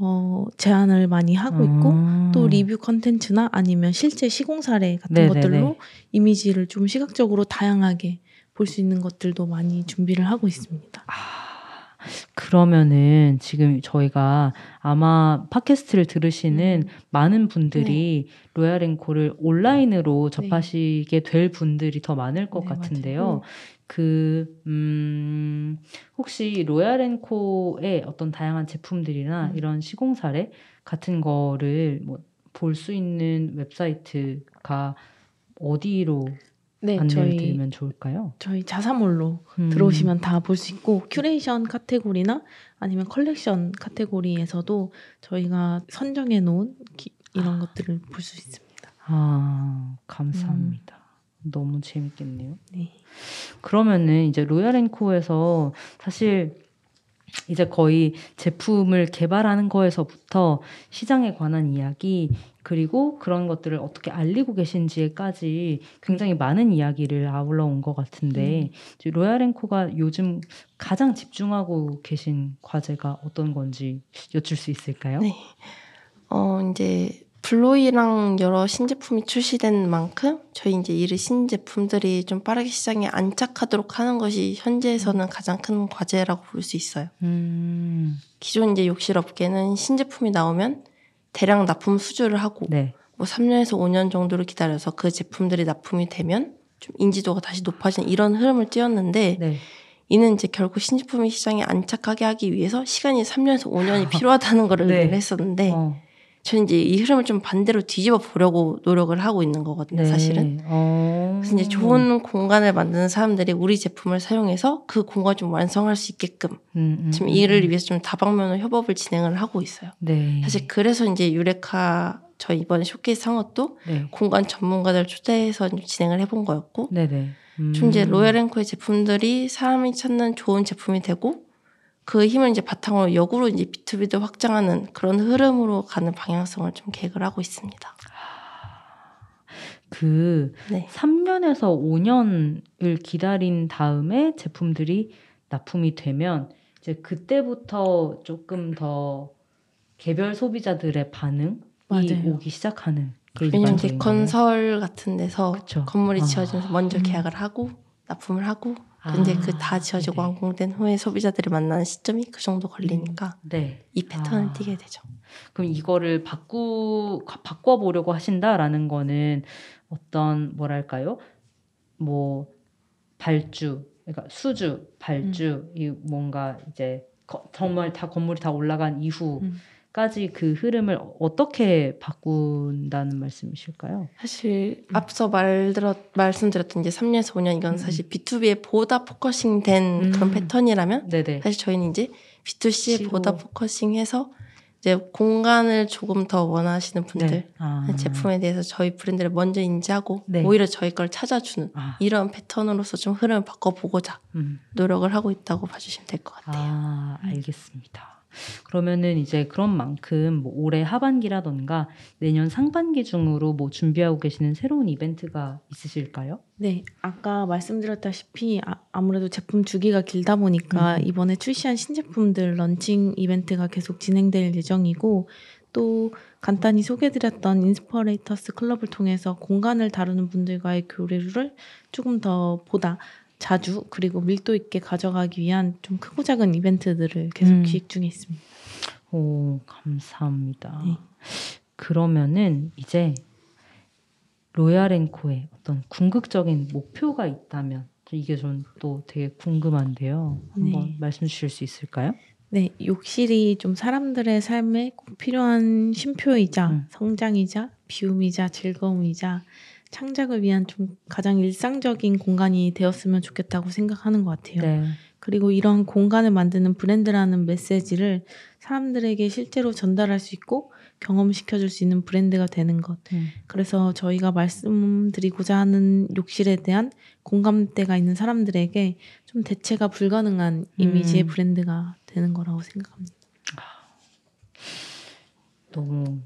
[SPEAKER 3] 어, 제안을 많이 하고 있고
[SPEAKER 1] 음.
[SPEAKER 3] 또 리뷰 컨텐츠나 아니면 실제 시공 사례 같은
[SPEAKER 1] 네네네.
[SPEAKER 3] 것들로 이미지를 좀 시각적으로 다양하게 볼 수 있는 것들도 많이 준비를 하고 있습니다.
[SPEAKER 1] 아, 그러면은 지금 저희가 아마 팟캐스트를 들으시는 많은 분들이 로얄앤코를 온라인으로 접하시게 될 분들이 더 많을 것
[SPEAKER 3] 네,
[SPEAKER 1] 같은데요.
[SPEAKER 3] 맞아요.
[SPEAKER 1] 그, 음, 혹시 로얄앤코의 어떤 다양한 제품들이나
[SPEAKER 3] 음.
[SPEAKER 1] 이런 시공 사례 같은 거를 뭐 볼 수 있는 웹사이트가 어디로
[SPEAKER 3] 네,
[SPEAKER 1] 안내를
[SPEAKER 3] 저희
[SPEAKER 1] 드리면 좋을까요?
[SPEAKER 3] 저희 자사몰로
[SPEAKER 1] 음.
[SPEAKER 3] 들어오시면 다 볼 수 있고 큐레이션 카테고리나 아니면 컬렉션 카테고리에서도 저희가 선정해 놓은 기- 이런 것들을 볼 수 있습니다.
[SPEAKER 1] 아, 감사합니다. 너무 재밌겠네요.
[SPEAKER 3] 네.
[SPEAKER 1] 그러면은 이제 로얄앤코에서 사실 이제 거의 제품을 개발하는 거에서부터 시장에 관한 이야기 그리고 그런 것들을 어떻게 알리고 계신지에까지 굉장히 많은 이야기를 아울러 온 것 같은데 이제 로얄앤코가 요즘 가장 집중하고 계신 과제가 어떤 건지 여쭐 수 있을까요?
[SPEAKER 2] 네. 어, 이제 블로이랑 여러 신제품이 출시된 만큼 저희 이제 이르 신제품들이 좀 빠르게 시장에 안착하도록 하는 것이 현재에서는 가장 큰 과제라고 볼 수 있어요.
[SPEAKER 1] 음,
[SPEAKER 2] 기존 이제 욕실 업계는 신제품이 나오면 대량 납품 수주를 하고
[SPEAKER 1] 네,
[SPEAKER 2] 뭐 3년에서 5년 정도를 기다려서 그 제품들이 납품이 되면 좀 인지도가 다시 높아지는 이런 흐름을 띄었는데
[SPEAKER 1] 네.
[SPEAKER 2] 이는 이제 결국 신제품이 시장에 안착하게 하기 위해서 시간이 3년에서 5년이 필요하다는 걸
[SPEAKER 1] 네.
[SPEAKER 2] 의미를 했었는데
[SPEAKER 1] 어,
[SPEAKER 2] 저는 이제 이 흐름을 좀 반대로 뒤집어 보려고 노력을 하고 있는 거거든요,
[SPEAKER 1] 네.
[SPEAKER 2] 사실은.
[SPEAKER 1] 어.
[SPEAKER 2] 그래서 이제 좋은 공간을 만드는 사람들이 우리 제품을 사용해서 그 공간을 좀 완성할 수 있게끔
[SPEAKER 1] 음, 음,
[SPEAKER 2] 지금
[SPEAKER 1] 음,
[SPEAKER 2] 이를
[SPEAKER 1] 음.
[SPEAKER 2] 위해서 좀 다방면으로 협업을 진행을 하고 있어요.
[SPEAKER 1] 네.
[SPEAKER 2] 사실 그래서 이제 유레카 저희 이번에 쇼케이스 한 것도
[SPEAKER 1] 네.
[SPEAKER 2] 공간 전문가들 초대해서 좀 진행을 해본 거였고
[SPEAKER 1] 네 네. 음.
[SPEAKER 2] 좀 이제 로얄앤코의 제품들이 사람이 찾는 좋은 제품이 되고 그 힘을 이제 바탕으로 역으로 이제 B2B도 확장하는 그런 흐름으로 가는 방향성을 좀 계획을 하고 있습니다.
[SPEAKER 1] 그
[SPEAKER 2] 네.
[SPEAKER 1] 3년에서 5년을 기다린 다음에 제품들이 납품이 되면 이제 그때부터 조금 더 개별 소비자들의 반응이
[SPEAKER 3] 맞아요.
[SPEAKER 1] 오기 시작하는 게
[SPEAKER 2] 왜냐면 이제 건설 같은 데서
[SPEAKER 1] 그쵸.
[SPEAKER 2] 건물이
[SPEAKER 1] 아.
[SPEAKER 2] 지어지면서 먼저
[SPEAKER 3] 음.
[SPEAKER 2] 계약을 하고 납품을 하고 근데
[SPEAKER 1] 아,
[SPEAKER 2] 그다 지어지고
[SPEAKER 1] 네네.
[SPEAKER 2] 완공된 후에 소비자들이 만나는 시점이 그 정도 걸리니까
[SPEAKER 1] 네.
[SPEAKER 2] 이 패턴을
[SPEAKER 1] 아.
[SPEAKER 2] 띠게 되죠.
[SPEAKER 1] 그럼 이거를 바꾸 바꿔 보려고 하신다라는 거는 어떤 뭐랄까요? 뭐 발주, 그러니까 수주, 발주, 이 뭔가 이제 거- 정말 다 건물이 다 올라간 이후 까지 그 흐름을 어떻게 바꾼다는 말씀이실까요?
[SPEAKER 2] 사실
[SPEAKER 1] 음.
[SPEAKER 2] 앞서 말들었 말씀드렸던 이제 3년에서 5년 이건
[SPEAKER 1] 음.
[SPEAKER 2] 사실 B2B에 보다 focusing된 그런
[SPEAKER 1] 음.
[SPEAKER 2] 패턴이라면
[SPEAKER 1] 네네.
[SPEAKER 2] 사실 저희는 이제 B2C에
[SPEAKER 1] C로.
[SPEAKER 2] 보다 focusing해서 이제 공간을 조금 더 원하시는 분들
[SPEAKER 1] 네. 아.
[SPEAKER 2] 제품에 대해서 저희 브랜드를 먼저 인지하고
[SPEAKER 1] 네.
[SPEAKER 2] 오히려 저희 걸 찾아주는
[SPEAKER 1] 아,
[SPEAKER 2] 이런 패턴으로서 좀 흐름을 바꿔보고자
[SPEAKER 1] 음.
[SPEAKER 2] 노력을 하고 있다고 봐주시면 될 것 같아요.
[SPEAKER 1] 아, 알겠습니다. 그러면은 이제 그런 만큼 뭐 올해 하반기라던가 내년 상반기 중으로 뭐 준비하고 계시는 새로운 이벤트가 있으실까요?
[SPEAKER 3] 네, 아까 말씀드렸다시피 아무래도 제품 주기가 길다 보니까
[SPEAKER 1] 음.
[SPEAKER 3] 이번에 출시한 신제품들 런칭 이벤트가 계속 진행될 예정이고 또 간단히 소개드렸던 Inspirators Club을 통해서 공간을 다루는 분들과의 교류를 조금 더 보다 자주 그리고 밀도 있게 가져가기 위한 좀 크고 작은 이벤트들을 계속
[SPEAKER 1] 음.
[SPEAKER 3] 기획 중에 있습니다.
[SPEAKER 1] 오, 감사합니다.
[SPEAKER 3] 네.
[SPEAKER 1] 그러면은 이제 로얄앤코의 어떤 궁극적인 목표가 있다면 이게 전또 되게 궁금한데요. 한번
[SPEAKER 3] 네.
[SPEAKER 1] 말씀 주실 수 있을까요?
[SPEAKER 3] 네, 욕실이 좀 사람들의 삶에 꼭 필요한 쉼표이자
[SPEAKER 1] 음.
[SPEAKER 3] 성장이자 비움이자 즐거움이자 창작을 위한 좀 가장 일상적인 공간이 되었으면 좋겠다고 생각하는 것 같아요.
[SPEAKER 1] 네.
[SPEAKER 3] 그리고 이런 공간을 만드는 브랜드라는 메시지를 사람들에게 실제로 전달할 수 있고 경험시켜줄 수 있는 브랜드가 되는 것.
[SPEAKER 1] 음.
[SPEAKER 3] 그래서 저희가 말씀드리고자 하는 욕실에 대한 공감대가 있는 사람들에게 좀 대체가 불가능한 이미지의
[SPEAKER 1] 음.
[SPEAKER 3] 브랜드가 되는 거라고 생각합니다.
[SPEAKER 1] 너무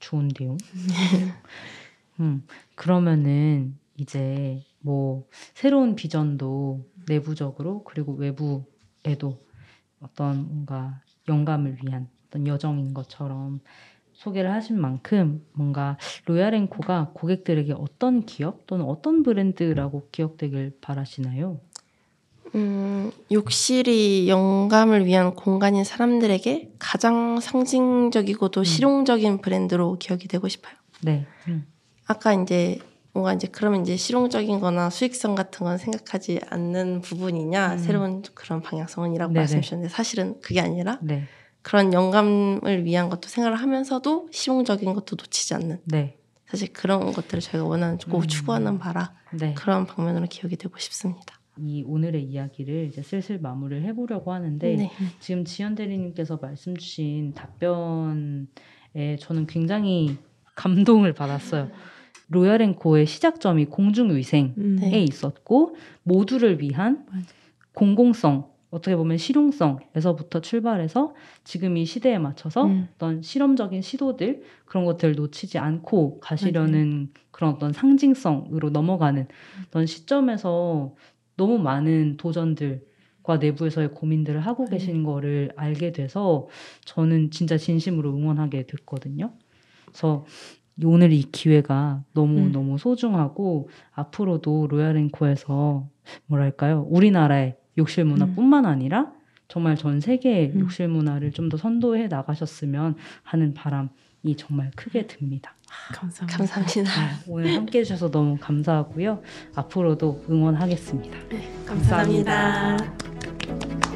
[SPEAKER 1] 좋은데요. 음, 그러면은 이제 뭐 새로운 비전도 내부적으로 그리고 외부에도 어떤 뭔가 영감을 위한 어떤 여정인 것처럼 소개를 하신 만큼 뭔가 로얄앤코가 고객들에게 어떤 기업 또는 어떤 브랜드라고 기억되길 바라시나요?
[SPEAKER 2] 음, 욕실이 영감을 위한 공간인 사람들에게 가장 상징적이고도
[SPEAKER 1] 음.
[SPEAKER 2] 실용적인 브랜드로 기억이 되고 싶어요.
[SPEAKER 1] 네. 음.
[SPEAKER 2] 아까 이제 뭔가 이제 그러면 이제 실용적인 거나 수익성 같은 건 생각하지 않는 부분이냐
[SPEAKER 1] 음.
[SPEAKER 2] 새로운 그런 방향성은이라고
[SPEAKER 1] 네네.
[SPEAKER 2] 말씀 주셨는데 사실은 그게 아니라
[SPEAKER 1] 네.
[SPEAKER 2] 그런 영감을 위한 것도 생각을 하면서도 실용적인 것도 놓치지 않는
[SPEAKER 1] 네.
[SPEAKER 2] 사실 그런 것들을 저희가 원하는 꼭
[SPEAKER 1] 음.
[SPEAKER 2] 추구하는 바라
[SPEAKER 1] 네.
[SPEAKER 2] 그런 방면으로 기억이 되고 싶습니다.
[SPEAKER 1] 이 오늘의 이야기를 이제 슬슬 마무리를 해보려고 하는데
[SPEAKER 2] 네.
[SPEAKER 1] 지금 지연 대리님께서 말씀 주신 답변에 저는 굉장히 감동을 받았어요. 로얄앤코의 시작점이 공중위생에
[SPEAKER 3] 음.
[SPEAKER 2] 네.
[SPEAKER 1] 있었고 모두를 위한
[SPEAKER 3] 맞아.
[SPEAKER 1] 공공성 어떻게 보면 실용성에서부터 출발해서 지금 이 시대에 맞춰서
[SPEAKER 3] 음.
[SPEAKER 1] 어떤 실험적인 시도들 그런 것들을 놓치지 않고 가시려는 그런 어떤 상징성으로 넘어가는 어떤 시점에서 너무 많은 도전들과 내부에서의 고민들을 하고
[SPEAKER 3] 네.
[SPEAKER 1] 계신 거를 알게 돼서 저는 진짜 진심으로 응원하게 됐거든요. 그래서 이 오늘 이 기회가 너무
[SPEAKER 3] 음.
[SPEAKER 1] 너무 소중하고 앞으로도 로얄앤코에서 뭐랄까요 우리나라의 욕실 문화뿐만 아니라 정말 전 세계의
[SPEAKER 3] 음.
[SPEAKER 1] 욕실 문화를 좀 더 선도해 나가셨으면 하는 바람이 정말 크게 듭니다.
[SPEAKER 3] 감사합니다.
[SPEAKER 2] 감사합니다.
[SPEAKER 1] 아, 오늘 함께 해주셔서 너무 감사하고요. 앞으로도 응원하겠습니다.
[SPEAKER 2] 감사합니다.
[SPEAKER 3] 감사합니다.